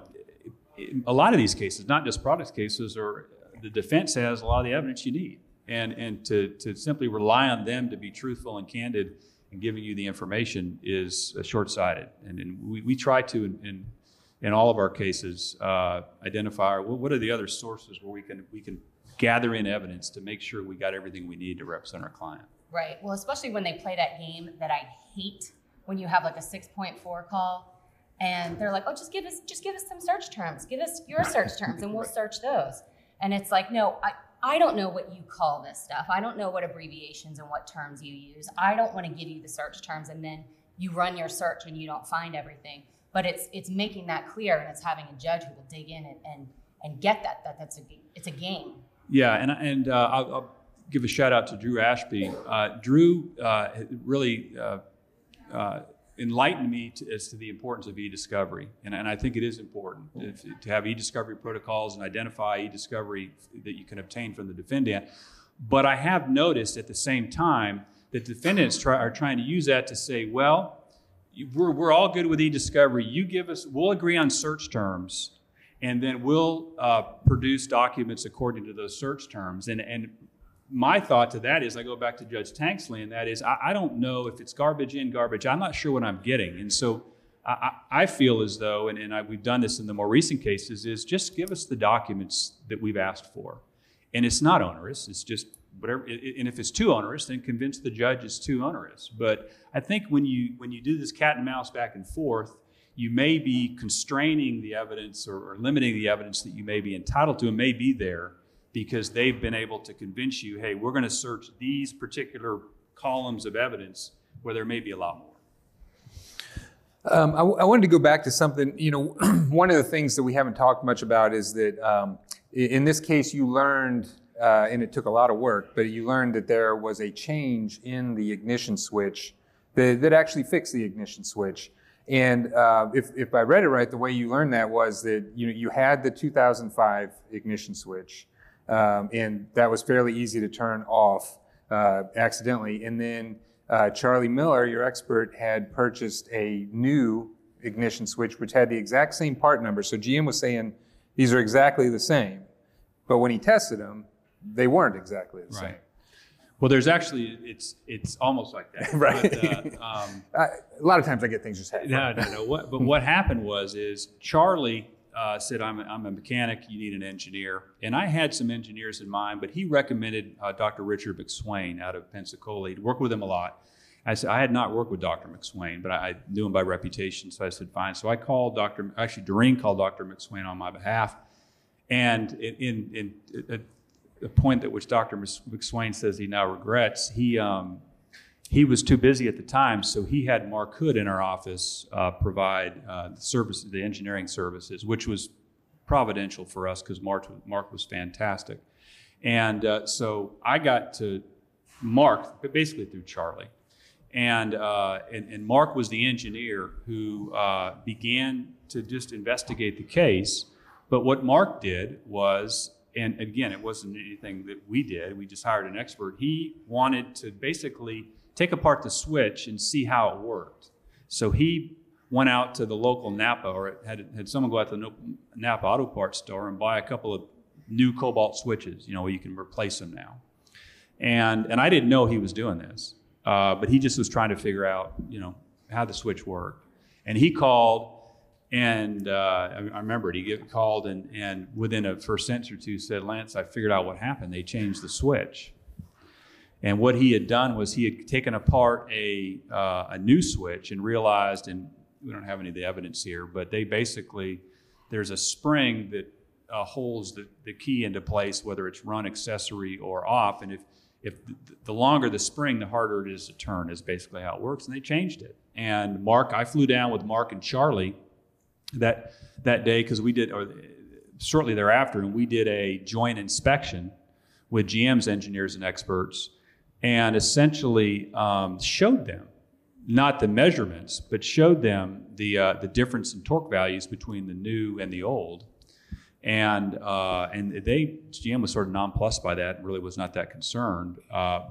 a lot of these cases, not just product cases, or the defense has a lot of the evidence you need, and and to to simply rely on them to be truthful and candid and giving you the information is uh, short-sighted. And, and we, we try to in, in in all of our cases, uh, identify what, what are the other sources where we can we can gather in evidence to make sure we got everything we need to represent our client. Right. Well, especially when they play that game that I hate when you have like a 6.4 call and they're like, "Oh, just give us just give us some search terms. Give us your search terms and we'll search those." And it's like, "No, I I don't know what you call this stuff. I don't know what abbreviations and what terms you use. I don't want to give you the search terms and then you run your search and you don't find everything." But it's it's making that clear and it's having a judge who will dig in and and, and get that that that's a it's a game. Yeah, and and uh, I'll, I'll give a shout out to Drew Ashby. Uh, Drew uh, really uh, uh, enlightened me to, as to the importance of e-discovery, and, and I think it is important if, to have e-discovery protocols and identify e-discovery that you can obtain from the defendant. But I have noticed at the same time that defendants try, are trying to use that to say, well, we're, we're all good with e-discovery. You give us, we'll agree on search terms, and then we'll uh, produce documents according to those search terms. And, and my thought to that is, I go back to Judge Tanksley, and that is, I, I don't know if it's garbage in, garbage. I'm not sure what I'm getting, and so I, I feel as though, and, and I, we've done this in the more recent cases, is just give us the documents that we've asked for, and it's not onerous. It's just whatever. And if it's too onerous, then convince the judge it's too onerous. But I think when you when you do this cat and mouse back and forth, you may be constraining the evidence or, or limiting the evidence that you may be entitled to and may be there because they've been able to convince you, hey, we're going to search these particular columns of evidence where there may be a lot more. Um, I, w- I wanted to go back to something. You know, *clears throat* one of the things that we haven't talked much about is that um, in this case, you learned, uh, and it took a lot of work, but you learned that there was a change in the ignition switch that, that actually fixed the ignition switch. And uh, if, if I read it right, the way you learned that was that you know you had the 2005 ignition switch, um, and that was fairly easy to turn off uh, accidentally. And then uh, Charlie Miller, your expert, had purchased a new ignition switch which had the exact same part number. So GM was saying these are exactly the same, but when he tested them, they weren't exactly the same. Right. Well, there's actually it's it's almost like that. *laughs* Right. But, uh, um, *laughs* I, a lot of times I get things just half. No, no, no. What, but what happened was is Charlie uh, said, I'm a, "I'm a mechanic. You need an engineer." And I had some engineers in mind, but he recommended uh, Dr. Richard McSwain out of Pensacola. He'd worked with him a lot. I said I had not worked with Dr. McSwain, but I, I knew him by reputation, so I said, "Fine." So I called Dr. Actually, Doreen called Dr. McSwain on my behalf, and in, in, in at the point at which Dr. McSwain says he now regrets, he um, he was too busy at the time, so he had Mark Hood in our office uh, provide uh, the services, the engineering services, which was providential for us because Mark, Mark was fantastic. And uh, so I got to Mark, basically through Charlie. And, uh, and, and Mark was the engineer who uh, began to just investigate the case. But what Mark did was, and again, it wasn't anything that we did, we just hired an expert. He wanted to basically take apart the switch and see how it worked. So he went out to the local Napa or had, had someone go out to the Napa Auto Parts store and buy a couple of new Cobalt switches, you know, you can replace them now. And, and I didn't know he was doing this, uh, but he just was trying to figure out, you know, how the switch worked. And he called, and uh, I, I remember it. He called, and, and within a first sentence or two said, Lance, I figured out what happened. They changed the switch. And what he had done was he had taken apart a, uh, a new switch and realized, and we don't have any of the evidence here, but they basically, there's a spring that uh, holds the, the key into place, whether it's run accessory or off. And if, if the, longer the spring, the harder it is to turn, is basically how it works. And they changed it. And Mark, I flew down with Mark and Charlie that, that day because we did, or shortly thereafter, and we did a joint inspection with GM's engineers and experts and essentially um, showed them not the measurements, but showed them the, uh, the difference in torque values between the new and the old. And, uh, and they, GM was sort of nonplussed by that and really was not that concerned. Uh,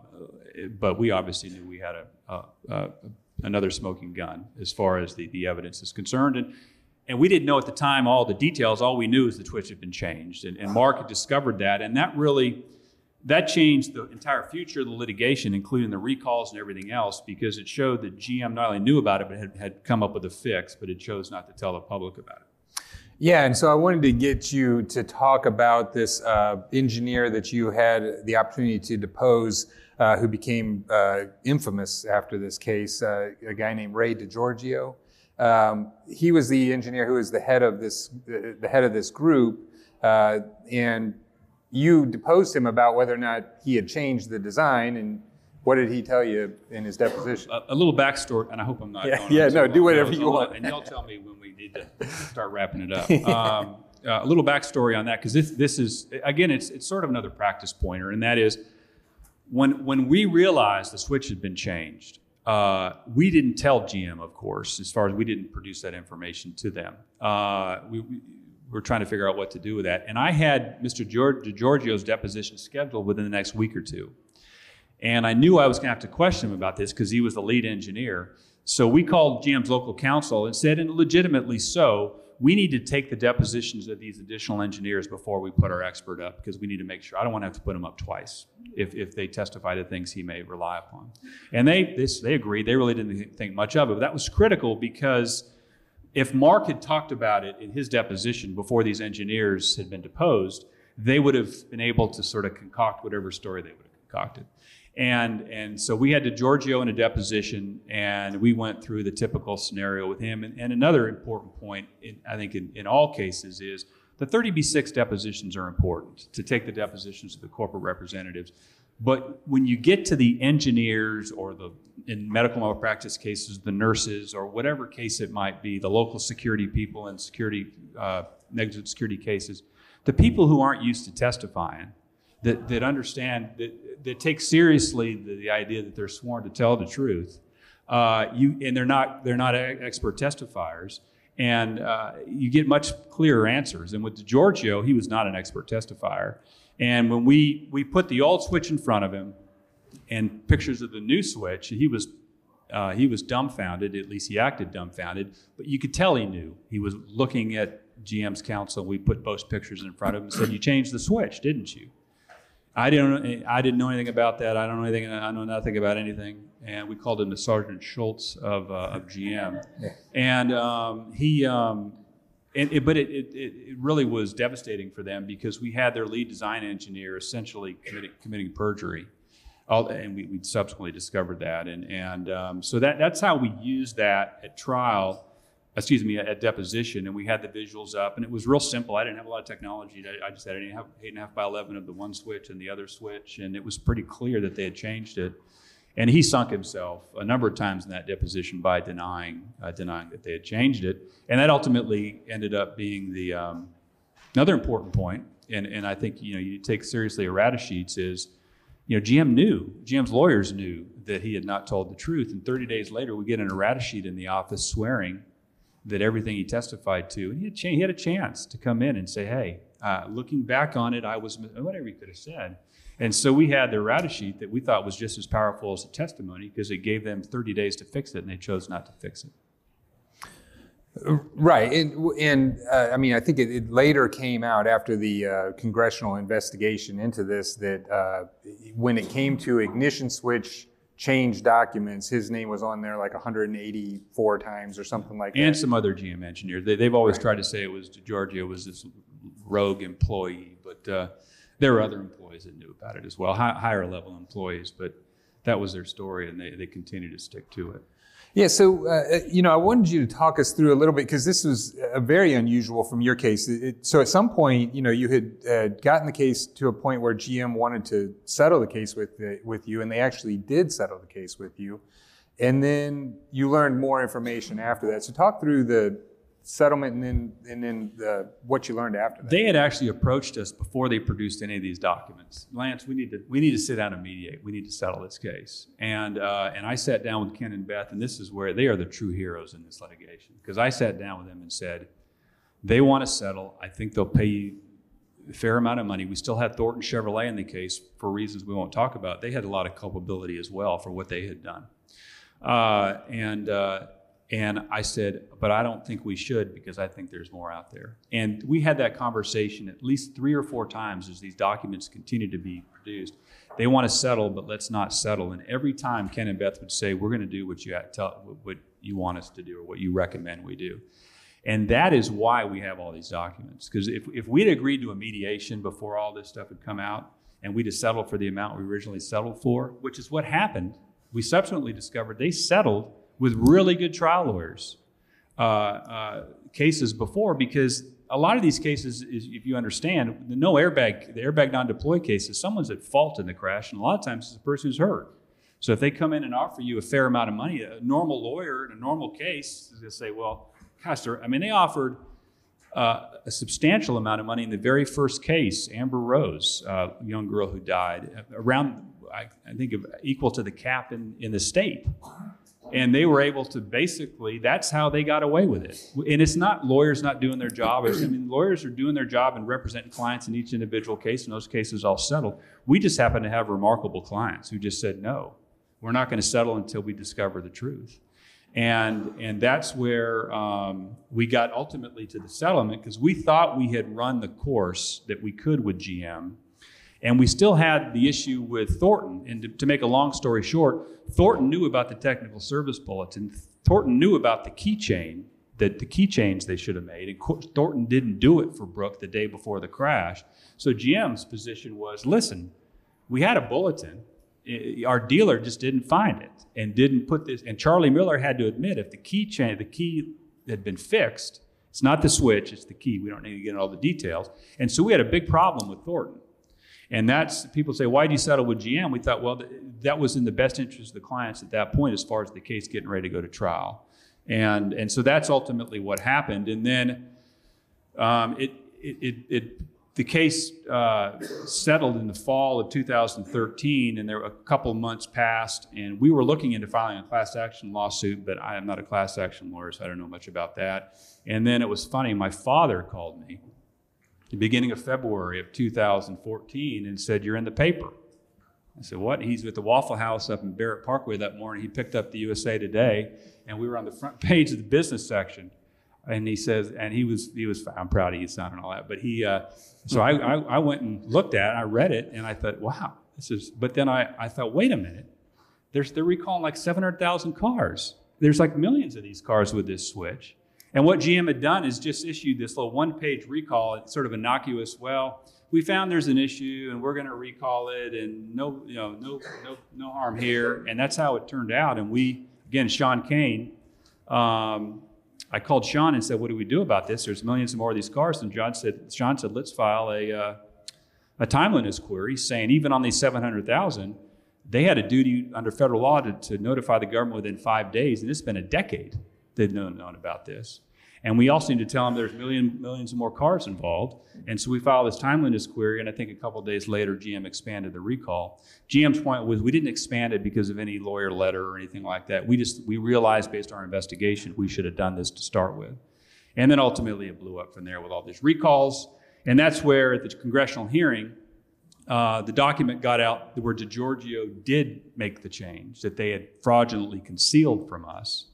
but we obviously knew we had a, a, a, another smoking gun as far as the, the evidence is concerned. And, and we didn't know at the time all the details. All we knew is the twitch had been changed. And, and Mark had discovered that. And that really, that changed the entire future of the litigation, including the recalls and everything else, because it showed that GM not only knew about it, but had, had come up with a fix, but it chose not to tell the public about it. Yeah, and so I wanted to get you to talk about this uh, engineer that you had the opportunity to depose, uh, who became uh, infamous after this case, uh, a guy named Ray DeGiorgio. Um, he was the engineer who was the head of this, the head of this group, uh, and you deposed him about whether or not he had changed the design, and what did he tell you in his deposition? A, a little backstory, and I hope I'm not. Yeah, going yeah, no, do whatever you want. And y'all tell me when we need to *laughs* start wrapping it up. Um, uh, a little backstory on that, because this, this is again, it's it's sort of another practice pointer, and that is when when we realized the switch had been changed. Uh, we didn't tell GM, of course, as far as we didn't produce that information to them. Uh, we, we were trying to figure out what to do with that. And I had Mr. Gior- Giorgio's deposition scheduled within the next week or two. And I knew I was going to have to question him about this because he was the lead engineer. So we called GM's local counsel and said, and legitimately so, we need to take the depositions of these additional engineers before we put our expert up because we need to make sure. I don't want to have to put him up twice if, if they testify to things he may rely upon. And they, this, they agreed. They really didn't think much of it. But that was critical because if Mark had talked about it in his deposition before these engineers had been deposed, they would have been able to sort of concoct whatever story they would have concocted. And, and so we had DeGiorgio in a deposition, and we went through the typical scenario with him. And, and another important point, in, I think, in, in all cases is the 30B6 depositions are important to take the depositions of the corporate representatives. But when you get to the engineers or the, in medical malpractice cases, the nurses or whatever case it might be, the local security people in security, uh, negligent security cases, the people who aren't used to testifying, that, that understand, that, that take seriously the, the idea that they're sworn to tell the truth, uh, you, and they're not, they're not expert testifiers, and uh, you get much clearer answers. And with Giorgio, he was not an expert testifier. And when we, we put the old switch in front of him and pictures of the new switch, he was, uh, he was dumbfounded, at least he acted dumbfounded, but you could tell he knew. He was looking at GM's counsel. We put both pictures in front of him and said, You changed the switch, didn't you? I didn't, I didn't know anything about that. I don't know anything. I know nothing about anything. And we called him the Sergeant Schultz of, uh, of GM. And um, he, um, and it, but it, it, it really was devastating for them because we had their lead design engineer essentially committing, committing perjury. All, and we, we subsequently discovered that. And, and um, so that, that's how we used that at trial, excuse me, at deposition. And we had the visuals up. And it was real simple. I didn't have a lot of technology. I, I just had an eight and a half by 11 of the one switch and the other switch. And it was pretty clear that they had changed it. And he sunk himself a number of times in that deposition by denying, uh, denying that they had changed it. And that ultimately ended up being the um, another important point. And, and I think you know you take seriously errata sheets is, you know, GM knew, GM's lawyers knew that he had not told the truth. And 30 days later, we get an errata sheet in the office swearing that everything he testified to, and he had, he had a chance to come in and say, hey, uh, looking back on it, I was whatever he could have said. And so we had the errata sheet that we thought was just as powerful as the testimony because it gave them 30 days to fix it, and they chose not to fix it. Right, and, and uh, I mean, I think it, it, later came out after the uh, congressional investigation into this that uh, when it came to ignition switch change documents, his name was on there like 184 times or something like and that. And some other GM engineers. They, have always right. tried to say it was Giorgio was this rogue employee, but uh, there were other employees that knew about it as well, high, higher level employees. But that was their story, and they, they continue to stick to it. Yeah, so uh, you know, I wanted you to talk us through a little bit because this was uh, very unusual from your case. It, so at some point, you know, you had uh, gotten the case to a point where GM wanted to settle the case with the, with you, and they actually did settle the case with you. And then you learned more information after that. So talk through the settlement and then and then the, what you learned after that. They had actually approached us before they produced any of these documents. Lance, we need to we need to sit down and mediate. We need to settle this case. And uh, and I sat down with Ken and Beth, and this is where they are the true heroes in this litigation because I sat down with them and said, they want to settle. I think they'll pay you a fair amount of money. We still had Thornton Chevrolet in the case for reasons we won't talk about. They had a lot of culpability as well for what they had done. Uh, and uh, and I said, but I don't think we should because I think there's more out there. And we had that conversation at least three or four times as these documents continued to be produced. They want to settle, but let's not settle. And every time Ken and Beth would say, we're going to do what you tell, what you want us to do or what you recommend we do. And that is why we have all these documents. Because if, if we'd agreed to a mediation before all this stuff had come out and we'd have settled for the amount we originally settled for, which is what happened, we subsequently discovered they settled with really good trial lawyers uh, uh, cases before because a lot of these cases, is, if you understand, the no airbag, the airbag non-deploy cases, someone's at fault in the crash, and a lot of times it's the person who's hurt. So if they come in and offer you a fair amount of money, a normal lawyer in a normal case is going to say, well, gosh, I mean, they offered uh, a substantial amount of money in the very first case, Amber Rose, uh, a young girl who died, around, I, I think, equal to the cap in, in the state and they were able to basically that's how they got away with it. And it's not lawyers not doing their job. I mean lawyers are doing their job and representing clients in each individual case and those cases all settled. We just happen to have remarkable clients who just said no we're not going to settle until we discover the truth. And and that's where um, we got ultimately to the settlement because we thought we had run the course that we could with gm and we still had the issue with Thornton. And to, to, make a long story short, Thornton knew about the technical service bulletin. Thornton knew about the keychain, that the keychains they should have made. And Thornton didn't do it for Brooke the day before the crash. So GM's position was listen, we had a bulletin. Our dealer just didn't find it and didn't put this. And Charlie Miller had to admit if the keychain, the key had been fixed, it's not the switch, it's the key. We don't need to get into all the details. And so we had a big problem with Thornton. And that's, people say, why did you settle with GM? We thought, well, th- that was in the best interest of the clients at that point as far as the case getting ready to go to trial. And, and so that's ultimately what happened. And then um, it, it, it, it, the case uh, settled in the fall of 2013, and there were a couple months passed, and we were looking into filing a class action lawsuit, but I am not a class action lawyer, so I don't know much about that. And then it was funny, my father called me the beginning of February of 2014 and said, You're in the paper. I said, What? He's at the Waffle House up in Barrett Parkway that morning. He picked up the USA Today, and we were on the front *laughs* page of the business section. And he says, and he was, he was, I'm proud of you, son, and all that. But he, uh, so I, I, I, went and looked at it, I read it, and I thought, wow, this is, but then I, I thought, wait a minute. There's, they're recalling like 700,000 cars. There's like millions of these cars with this switch. And what GM had done is just issued this little one page recall, it's sort of innocuous. Well, we found there's an issue and we're going to recall it and no, you know, no, no, no harm here. And that's how it turned out. And we, again, Sean Kane, um, I called Sean and said, "What do we do about this? There's millions more of these cars." And John said, "Sean said, let's file a uh, a timeliness query saying even on these 700,000, they had a duty under federal law to, to notify the government within five days, and it's been a decade they've known, about this. And we also need to tell them there's million, millions of more cars involved. And so we filed this timeliness query, and I think a couple days later, GM expanded the recall. GM's point was we didn't expand it because of any lawyer letter or anything like that. We just we realized based on our investigation we should have done this to start with. And then ultimately it blew up from there with all these recalls. And that's where at the congressional hearing, uh, the document got out where DeGiorgio did make the change that they had fraudulently concealed from us.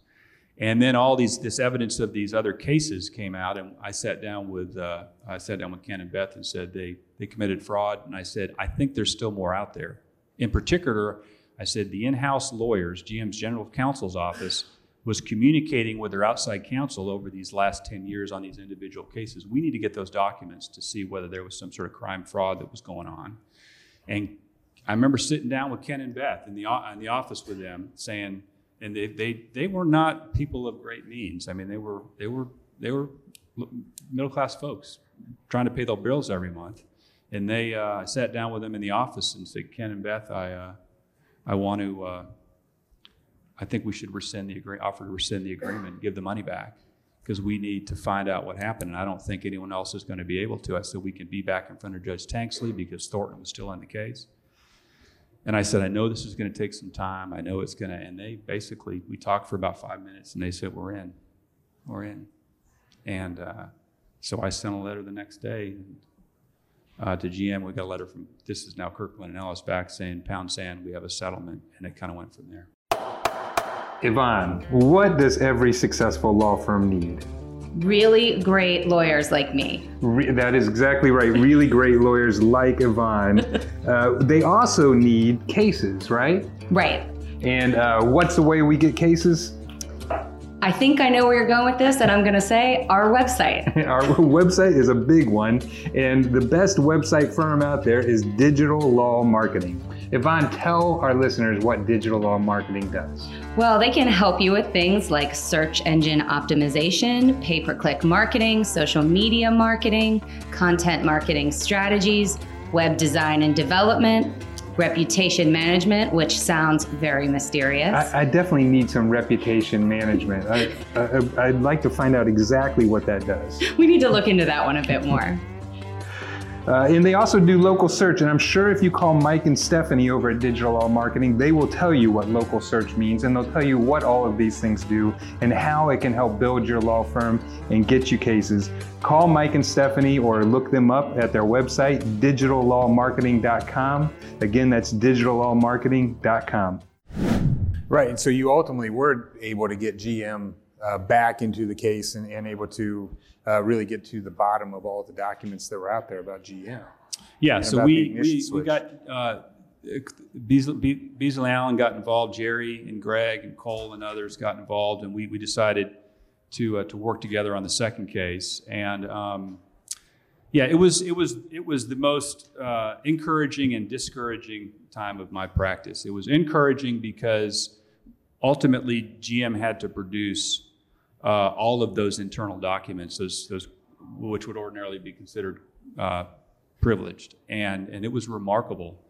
And then all these this evidence of these other cases came out, and I sat down with uh, I sat down with Ken and Beth and said they they committed fraud, and I said I think there's still more out there. In particular, I said the in-house lawyers, GM's general counsel's office, was communicating with their outside counsel over these last 10 years on these individual cases. We need to get those documents to see whether there was some sort of crime fraud that was going on. And I remember sitting down with Ken and Beth in the, in the office with them saying, and they, they, they were not people of great means. I mean, they were, they were, they were middle class folks trying to pay their bills every month. And they uh, sat down with them in the office and said, Ken and Beth, I, uh, I want to, uh, I think we should rescind the agree, offer to rescind the agreement, give the money back, because we need to find out what happened. And I don't think anyone else is going to be able to. I said we can be back in front of Judge Tanksley because Thornton was still in the case. And I said, I know this is going to take some time. I know it's going to. And they basically, we talked for about five minutes, and they said, We're in, we're in. And uh, so I sent a letter the next day uh, to GM. We got a letter from this is now Kirkland and Ellis back saying, Pound Sand, we have a settlement, and it kind of went from there. Yvonne, what does every successful law firm need? Really great lawyers like me. Re- that is exactly right. Really great lawyers like Yvonne. *laughs* Uh, they also need cases, right? Right. And uh, what's the way we get cases? I think I know where you're going with this, and I'm going to say our website. *laughs* our website is a big one, and the best website firm out there is Digital Law Marketing. Yvonne, tell our listeners what digital law marketing does. Well, they can help you with things like search engine optimization, pay per click marketing, social media marketing, content marketing strategies, web design and development, reputation management, which sounds very mysterious. I, I definitely need some reputation management. I, I, I'd like to find out exactly what that does. We need to look into that one a bit more. Uh, and they also do local search. And I'm sure if you call Mike and Stephanie over at Digital Law Marketing, they will tell you what local search means and they'll tell you what all of these things do and how it can help build your law firm and get you cases. Call Mike and Stephanie or look them up at their website, digitallawmarketing.com. Again, that's digitallawmarketing.com. Right. And So you ultimately were able to get GM uh, back into the case and, and able to uh, really get to the bottom of all the documents that were out there about GM. Yeah, so we, we, we got uh, Beasley, Beasley Allen got involved, Jere and Greg and Cole and others got involved, and we, we decided to, uh, to work together on the second case. And um, yeah, it was, it, was, it was the most uh, encouraging and discouraging time of my practice. It was encouraging because ultimately GM had to produce uh, all of those internal documents, those, those which would ordinarily be considered uh, privileged. And, and it was remarkable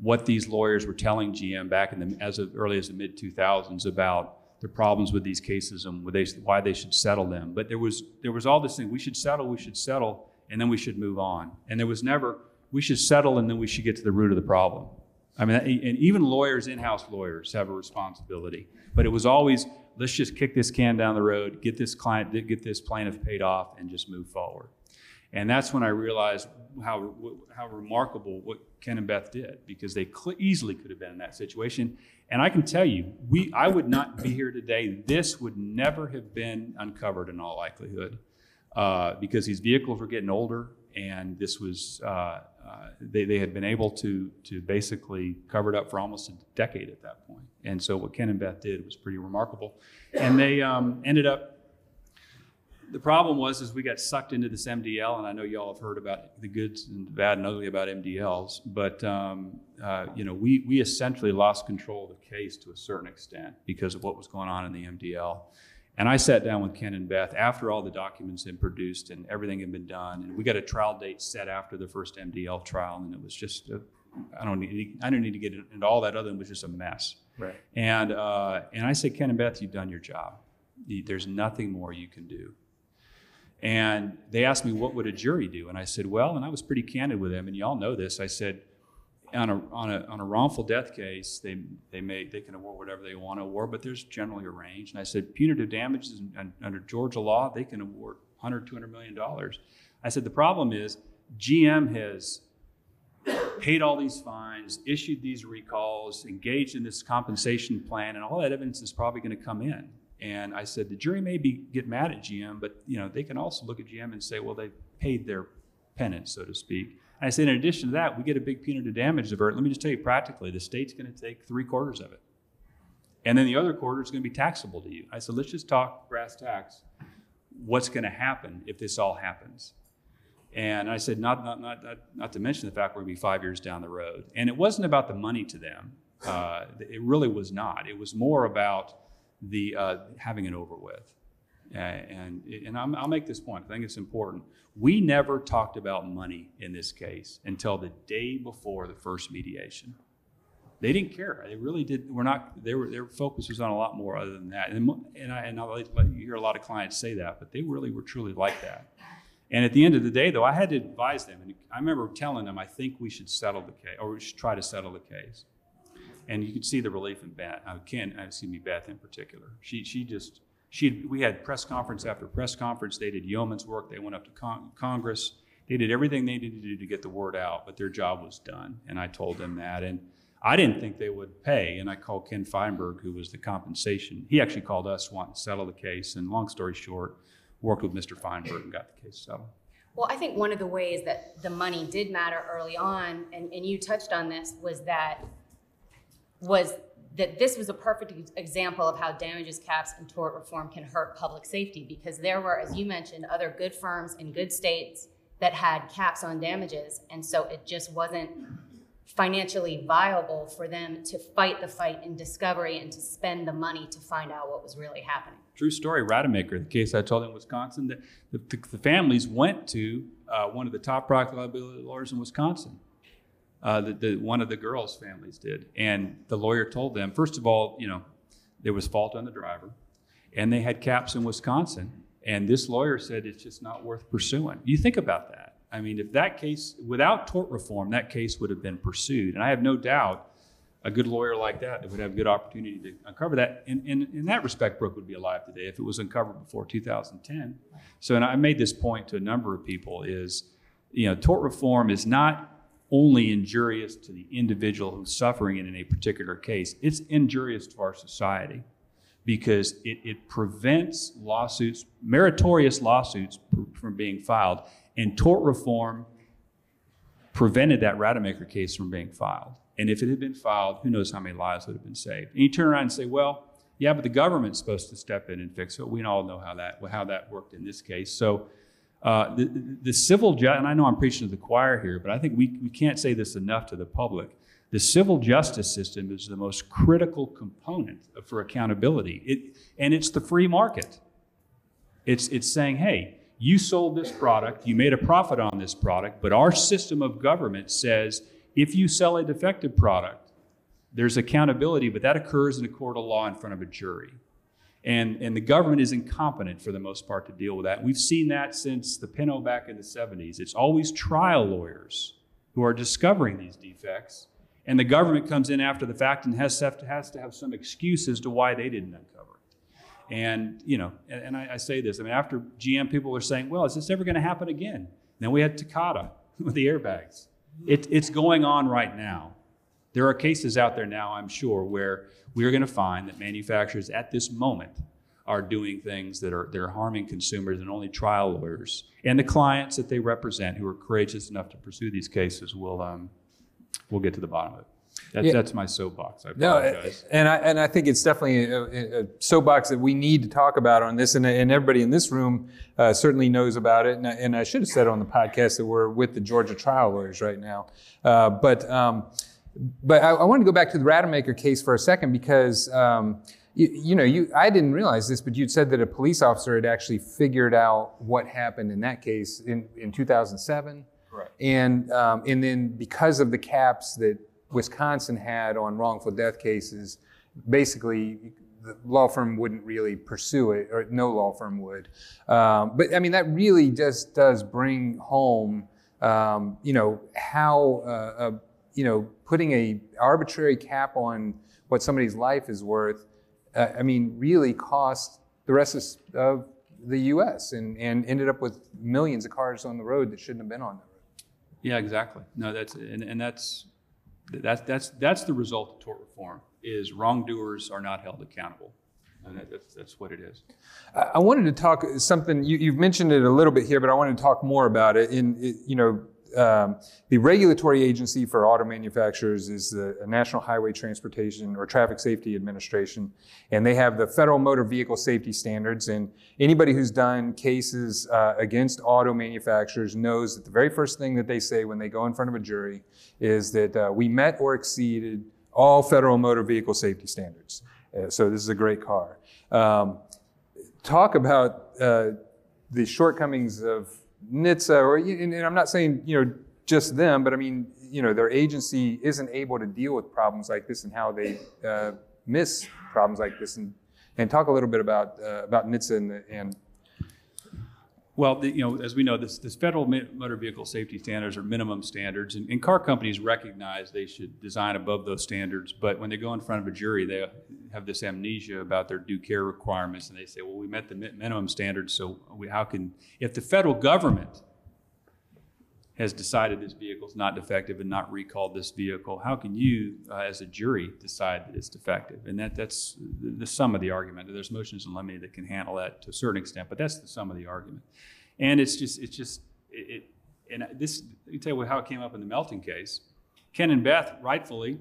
what these lawyers were telling GM back in the, as early as the mid 2000s about the problems with these cases and they, why they should settle them. But there was, there was all this thing we should settle, we should settle, and then we should move on. And there was never, we should settle and then we should get to the root of the problem. I mean, and even lawyers, in house lawyers, have a responsibility. But it was always, let's just kick this can down the road, get this client, get this plaintiff paid off, and just move forward. And that's when I realized how, how remarkable what Ken and Beth did because they cl- easily could have been in that situation. And I can tell you, we, I would not be here today. This would never have been uncovered in all likelihood uh, because these vehicles were getting older and this was, uh, uh, they, they had been able to, to basically cover it up for almost a decade at that point. And so what Ken and Beth did was pretty remarkable. And they um, ended up, the problem was is we got sucked into this MDL, and I know y'all have heard about the goods and the bad and ugly about MDLs, but um, uh, you know we we essentially lost control of the case to a certain extent because of what was going on in the MDL. And I sat down with Ken and Beth after all the documents had been produced and everything had been done, and we got a trial date set after the first MDL trial, and it was just I don't need I don't need to get into all that other than it was just a mess. Right. And, uh, and I said, Ken and Beth, you've done your job. There's nothing more you can do. And they asked me, what would a jury do? And I said, well, and I was pretty candid with them, and y'all know this. I said, on a, on a, on a wrongful death case, they, they, may, they can award whatever they want to award, but there's generally a range. And I said, punitive damages under Georgia law, they can award 100, 200 million dollars. I said, the problem is GM has paid all these fines, issued these recalls, engaged in this compensation plan, and all that evidence is probably going to come in. And I said, the jury may be, get mad at GM, but you know, they can also look at GM and say, well, they paid their penance, so to speak. I said, in addition to that, we get a big punitive damage divert. Let me just tell you practically, the state's going to take three quarters of it. And then the other quarter is going to be taxable to you. I said, let's just talk brass tacks. What's going to happen if this all happens? And I said, not, not, not, not, not to mention the fact we're going to be five years down the road. And it wasn't about the money to them. Uh, it really was not. It was more about the uh, having it over with. Uh, and and I'm, I'll make this point. I think it's important. We never talked about money in this case until the day before the first mediation. They didn't care. They really did. We're not. They were, their focus was on a lot more other than that. And and I and I'll let you hear a lot of clients say that, but they really were truly like that. And at the end of the day, though, I had to advise them. And I remember telling them, I think we should settle the case, or we should try to settle the case. And you could see the relief in Beth. I can't, excuse me, Beth in particular. She, she just, she, we had press conference after press conference. They did yeoman's work. They went up to con- Congress. They did everything they needed to do to get the word out, but their job was done. And I told them that. And I didn't think they would pay. And I called Ken Feinberg, who was the compensation. He actually called us wanting to settle the case. And long story short, worked with Mr. Feinberg and got the case settled. Well, I think one of the ways that the money did matter early on, and, and you touched on this, was that was that this was a perfect example of how damages caps and tort reform can hurt public safety because there were, as you mentioned, other good firms in good states that had caps on damages, and so it just wasn't financially viable for them to fight the fight in discovery and to spend the money to find out what was really happening. True story, Rademaker, the case I told in Wisconsin, the, the, the families went to uh, one of the top product liability lawyers in Wisconsin. Uh, the, the, one of the girls' families did. And the lawyer told them, first of all, you know, there was fault on the driver, and they had caps in Wisconsin. And this lawyer said it's just not worth pursuing. You think about that. I mean, if that case, without tort reform, that case would have been pursued. And I have no doubt a good lawyer like that would have a good opportunity to uncover that. And, and in that respect, Brooke would be alive today if it was uncovered before 2010. So, and I made this point to a number of people is, you know, tort reform is not only injurious to the individual who's suffering it in a particular case, it's injurious to our society because it, it prevents lawsuits, meritorious lawsuits, from being filed. And tort reform prevented that Rademaker case from being filed. And if it had been filed, who knows how many lives would have been saved. And you turn around and say, well, yeah, but the government's supposed to step in and fix it. We all know how that, how that worked in this case. So uh, the, the civil, ju- and I know I'm preaching to the choir here, but I think we, we can't say this enough to the public. The civil justice system is the most critical component for accountability, it, and it's the free market. It's, it's saying, hey, you sold this product, you made a profit on this product, but our system of government says if you sell a defective product, there's accountability, but that occurs in a court of law in front of a jury. And, and the government is incompetent for the most part to deal with that. We've seen that since the Pinto back in the 70s. It's always trial lawyers who are discovering these defects, and the government comes in after the fact and has to have, has to have some excuse as to why they didn't uncover it. And, you know, and, and I, I, say this, I mean, after GM people were saying, well, is this ever going to happen again? And then we had Takata *laughs* with the airbags. It, it's going on right now. There are cases out there now, I'm sure, where we are going to find that manufacturers at this moment are doing things that are they're harming consumers and only trial lawyers and the clients that they represent who are courageous enough to pursue these cases will um, will get to the bottom of it. That's, yeah. that's my soapbox. I apologize. No, and I and I think it's definitely a, a, soapbox that we need to talk about on this, and, and everybody in this room uh, certainly knows about it. And I, and I, should have said on the podcast that we're with the Georgia trial lawyers right now, uh, but. Um, but I, I want to go back to the Rademaker case for a second because um, you, you, know you I didn't realize this, but you'd said that a police officer had actually figured out what happened in that case in, in 2007. Correct. And um, and then because of the caps that Wisconsin had on wrongful death cases, basically the law firm wouldn't really pursue it, or no law firm would. Um, but I mean that really just does bring home, um, you know, how. Uh, a, you know, putting a arbitrary cap on what somebody's life is worth, uh, I mean, really cost the rest of, of the U.S. and, and ended up with millions of cars on the road that shouldn't have been on the road. Yeah, exactly. No, that's and, and that's that's that's that's the result of tort reform is wrongdoers are not held accountable. And that, that's, that's what it is. I wanted to talk something. You, you've mentioned it a little bit here, but I wanted to talk more about it. In you know, um, the regulatory agency for auto manufacturers is the National Highway Transportation or Traffic Safety Administration, and they have the Federal Motor Vehicle Safety Standards. And anybody who's done cases uh, against auto manufacturers knows that the very first thing that they say when they go in front of a jury is that uh, we met or exceeded all federal motor vehicle safety standards. Uh, so this is a great car. Um, talk about uh, the shortcomings of NHTSA, or and I'm not saying you know just them, but I mean you know their agency isn't able to deal with problems like this and how they uh, miss problems like this, and and talk a little bit about uh, about NHTSA and, and Well, the, you know, as we know, this, this federal motor vehicle safety standards are minimum standards, and, and car companies recognize they should design above those standards. But when they go in front of a jury, they have this amnesia about their due care requirements, and they say, "Well, we met the minimum standards, so we, how can if the federal government has decided this vehicle is not defective and not recalled this vehicle, how can you, uh, as a jury, decide that it's defective? And that, that's the, sum of the argument. There's motions in limine that can handle that to a certain extent, but that's the sum of the argument. And it's just, it's just, it, it and this, let me tell you how it came up in the Melton case. Ken and Beth rightfully,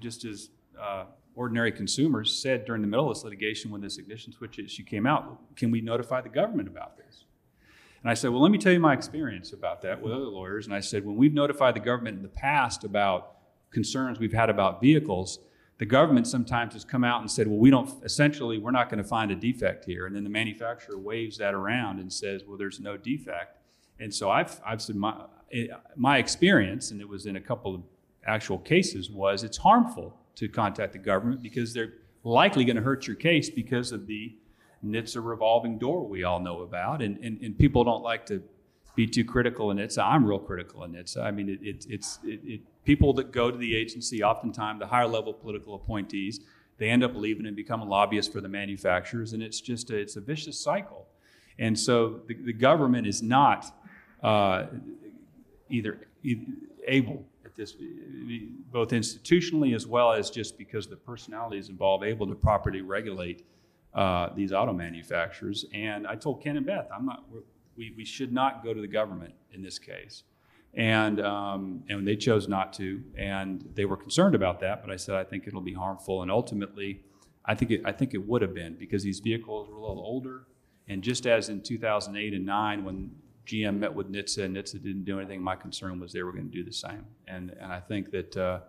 just as uh, ordinary consumers, said during the middle of this litigation when this ignition switch issue came out, can we notify the government about this? And I said, well, let me tell you my experience about that with other lawyers. And I said, when we've notified the government in the past about concerns we've had about vehicles, the government sometimes has come out and said, well, we don't, essentially, we're not going to find a defect here. And then the manufacturer waves that around and says, well, there's no defect. And so I've, I've said, my, eh, my experience, and it was in a couple of actual cases, was it's harmful to contact the government because they're likely going to hurt your case because of the NHTSA revolving door we all know about. And, and, and people don't like to be too critical in NHTSA. I'm real critical in NHTSA. I mean, it, it, it's it, it, people that go to the agency, oftentimes the higher level political appointees, they end up leaving and become lobbyists for the manufacturers, and it's just a, it's a vicious cycle. And so the, the government is not uh, either able at this, both institutionally as well as just because the personalities involved, able to properly regulate uh, these auto manufacturers. And I told Ken and Beth, I'm not, we, we should not go to the government in this case. And, um, and they chose not to, and they were concerned about that, but I said, I think it'll be harmful. And ultimately, I think it, I think it would have been because these vehicles were a little older. And just as in 2008 and 9, when GM met with NHTSA and NHTSA didn't do anything, my concern was they were going to do the same. And, and I think that uh,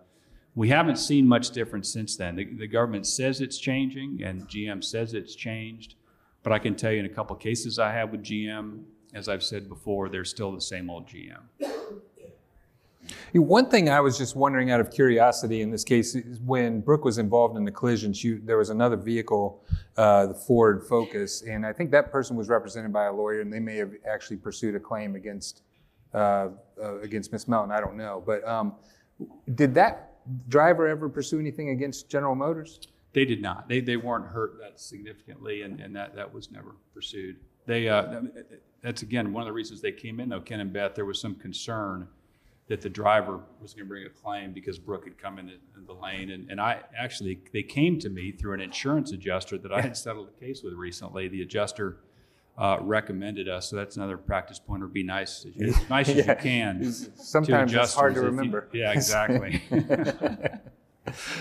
we haven't seen much difference since then. The, the government says it's changing, and GM says it's changed. But I can tell you in a couple of cases I have with GM, as I've said before, they're still the same old GM. One thing I was just wondering out of curiosity in this case is when Brooke was involved in the collision, she, there was another vehicle, uh, the Ford Focus, and I think that person was represented by a lawyer, and they may have actually pursued a claim against uh, uh, against Miss Melton. I don't know, but um, did that driver ever pursue anything against General Motors? They did not. They, they weren't hurt that significantly, and, and that, that was never pursued. They, uh, that's again one of the reasons they came in, though, Ken and Beth. There was some concern that the driver was going to bring a claim because Brooke had come in in the lane. And, and I actually, they came to me through an insurance adjuster that I had settled a case with recently. The adjuster uh, recommended us. So that's another practice point, or be nice, as, *laughs* as nice as you can. Sometimes it's hard to if you- remember. yeah, exactly. *laughs* *laughs*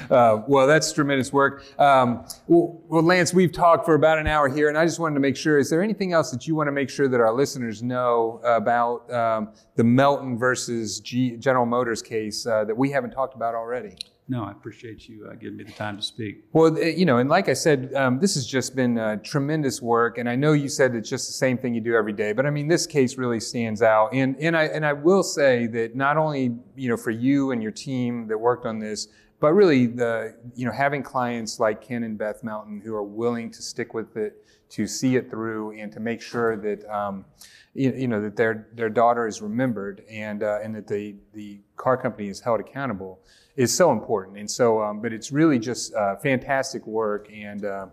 Uh, well, that's tremendous work. Um, well, well, Lance, we've talked for about an hour here, and I just wanted to make sure is there anything else that you want to make sure that our listeners know about um, the Melton versus G- General Motors case uh, that we haven't talked about already? No, I appreciate you uh, giving me the time to speak. Well, uh, you know, and like I said, um, this has just been uh, tremendous work, and I know you said it's just the same thing you do every day, but I mean, this case really stands out, and and I and I will say that not only you know for you and your team that worked on this, but really the you know having clients like Ken and Beth Melton who are willing to stick with it, to see it through, and to make sure that. Um, you, you know that their their daughter is remembered and uh, and that the the car company is held accountable is so important and so um, but it's really just uh, fantastic work and uh,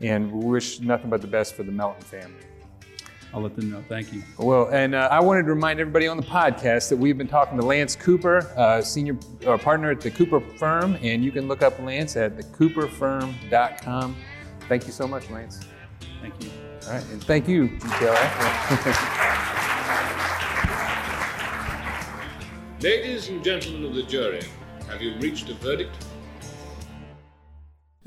and we wish nothing but the best for the Melton family. I'll let them know. Thank you. Well, and uh, I wanted to remind everybody on the podcast that we've been talking to Lance Cooper, uh, senior uh, partner at the Cooper firm, and you can look up Lance at thecooperfirm.com. Thank you so much, Lance. Thank you. All right, and thank you, GTLA. *laughs* Ladies and gentlemen of the jury, have you reached a verdict?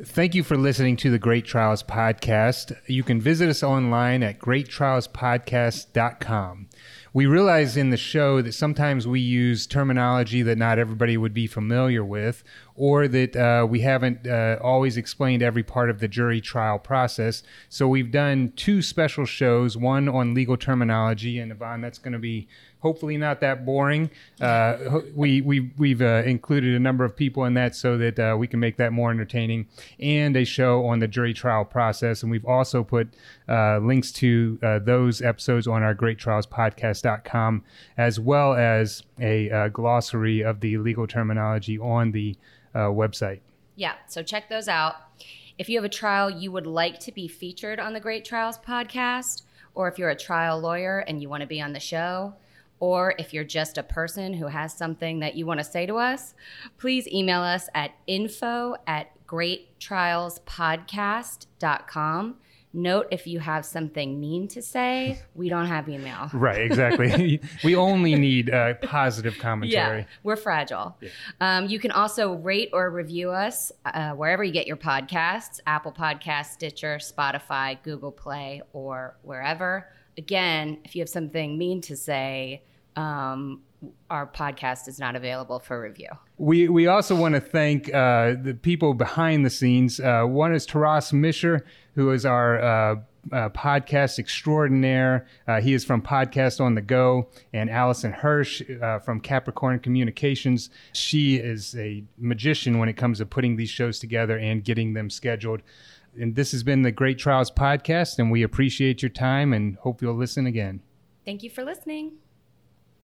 Thank you for listening to the Great Trials Podcast. You can visit us online at greattrialspodcast.com. We realize in the show that sometimes we use terminology that not everybody would be familiar with, or that uh, we haven't uh, always explained every part of the jury trial process. So we've done two special shows one on legal terminology, and Yvonne, that's going to be hopefully not that boring. Uh, we, we, we've uh, included a number of people in that so that uh, we can make that more entertaining, and a show on the jury trial process. And we've also put uh, links to uh, those episodes on our greattrialspodcast.com, as well as a uh, glossary of the legal terminology on the website. Yeah, so check those out. If you have a trial you would like to be featured on the Great Trials podcast, or if you're a trial lawyer and you want to be on the show, or if you're just a person who has something that you want to say to us, please email us at info at greattrialspodcast.com. Note if you have something mean to say, we don't have email. *laughs* Right, exactly. *laughs* we only need uh, positive commentary. Yeah, we're fragile. Yeah. Um, you can also rate or review us uh, wherever you get your podcasts Apple Podcasts, Stitcher, Spotify, Google Play, or wherever. Again, if you have something mean to say, um, our podcast is not available for review. We, we also want to thank uh, the people behind the scenes. Uh, one is Taras Misher, who is our uh, uh podcast extraordinaire. Uh, he is from Podcast on the Go, and Allison Hirsch uh, from Capricorn Communications. She is a magician when it comes to putting these shows together and getting them scheduled. And this has been the Great Trials Podcast, and we appreciate your time and hope you'll listen again. Thank you for listening.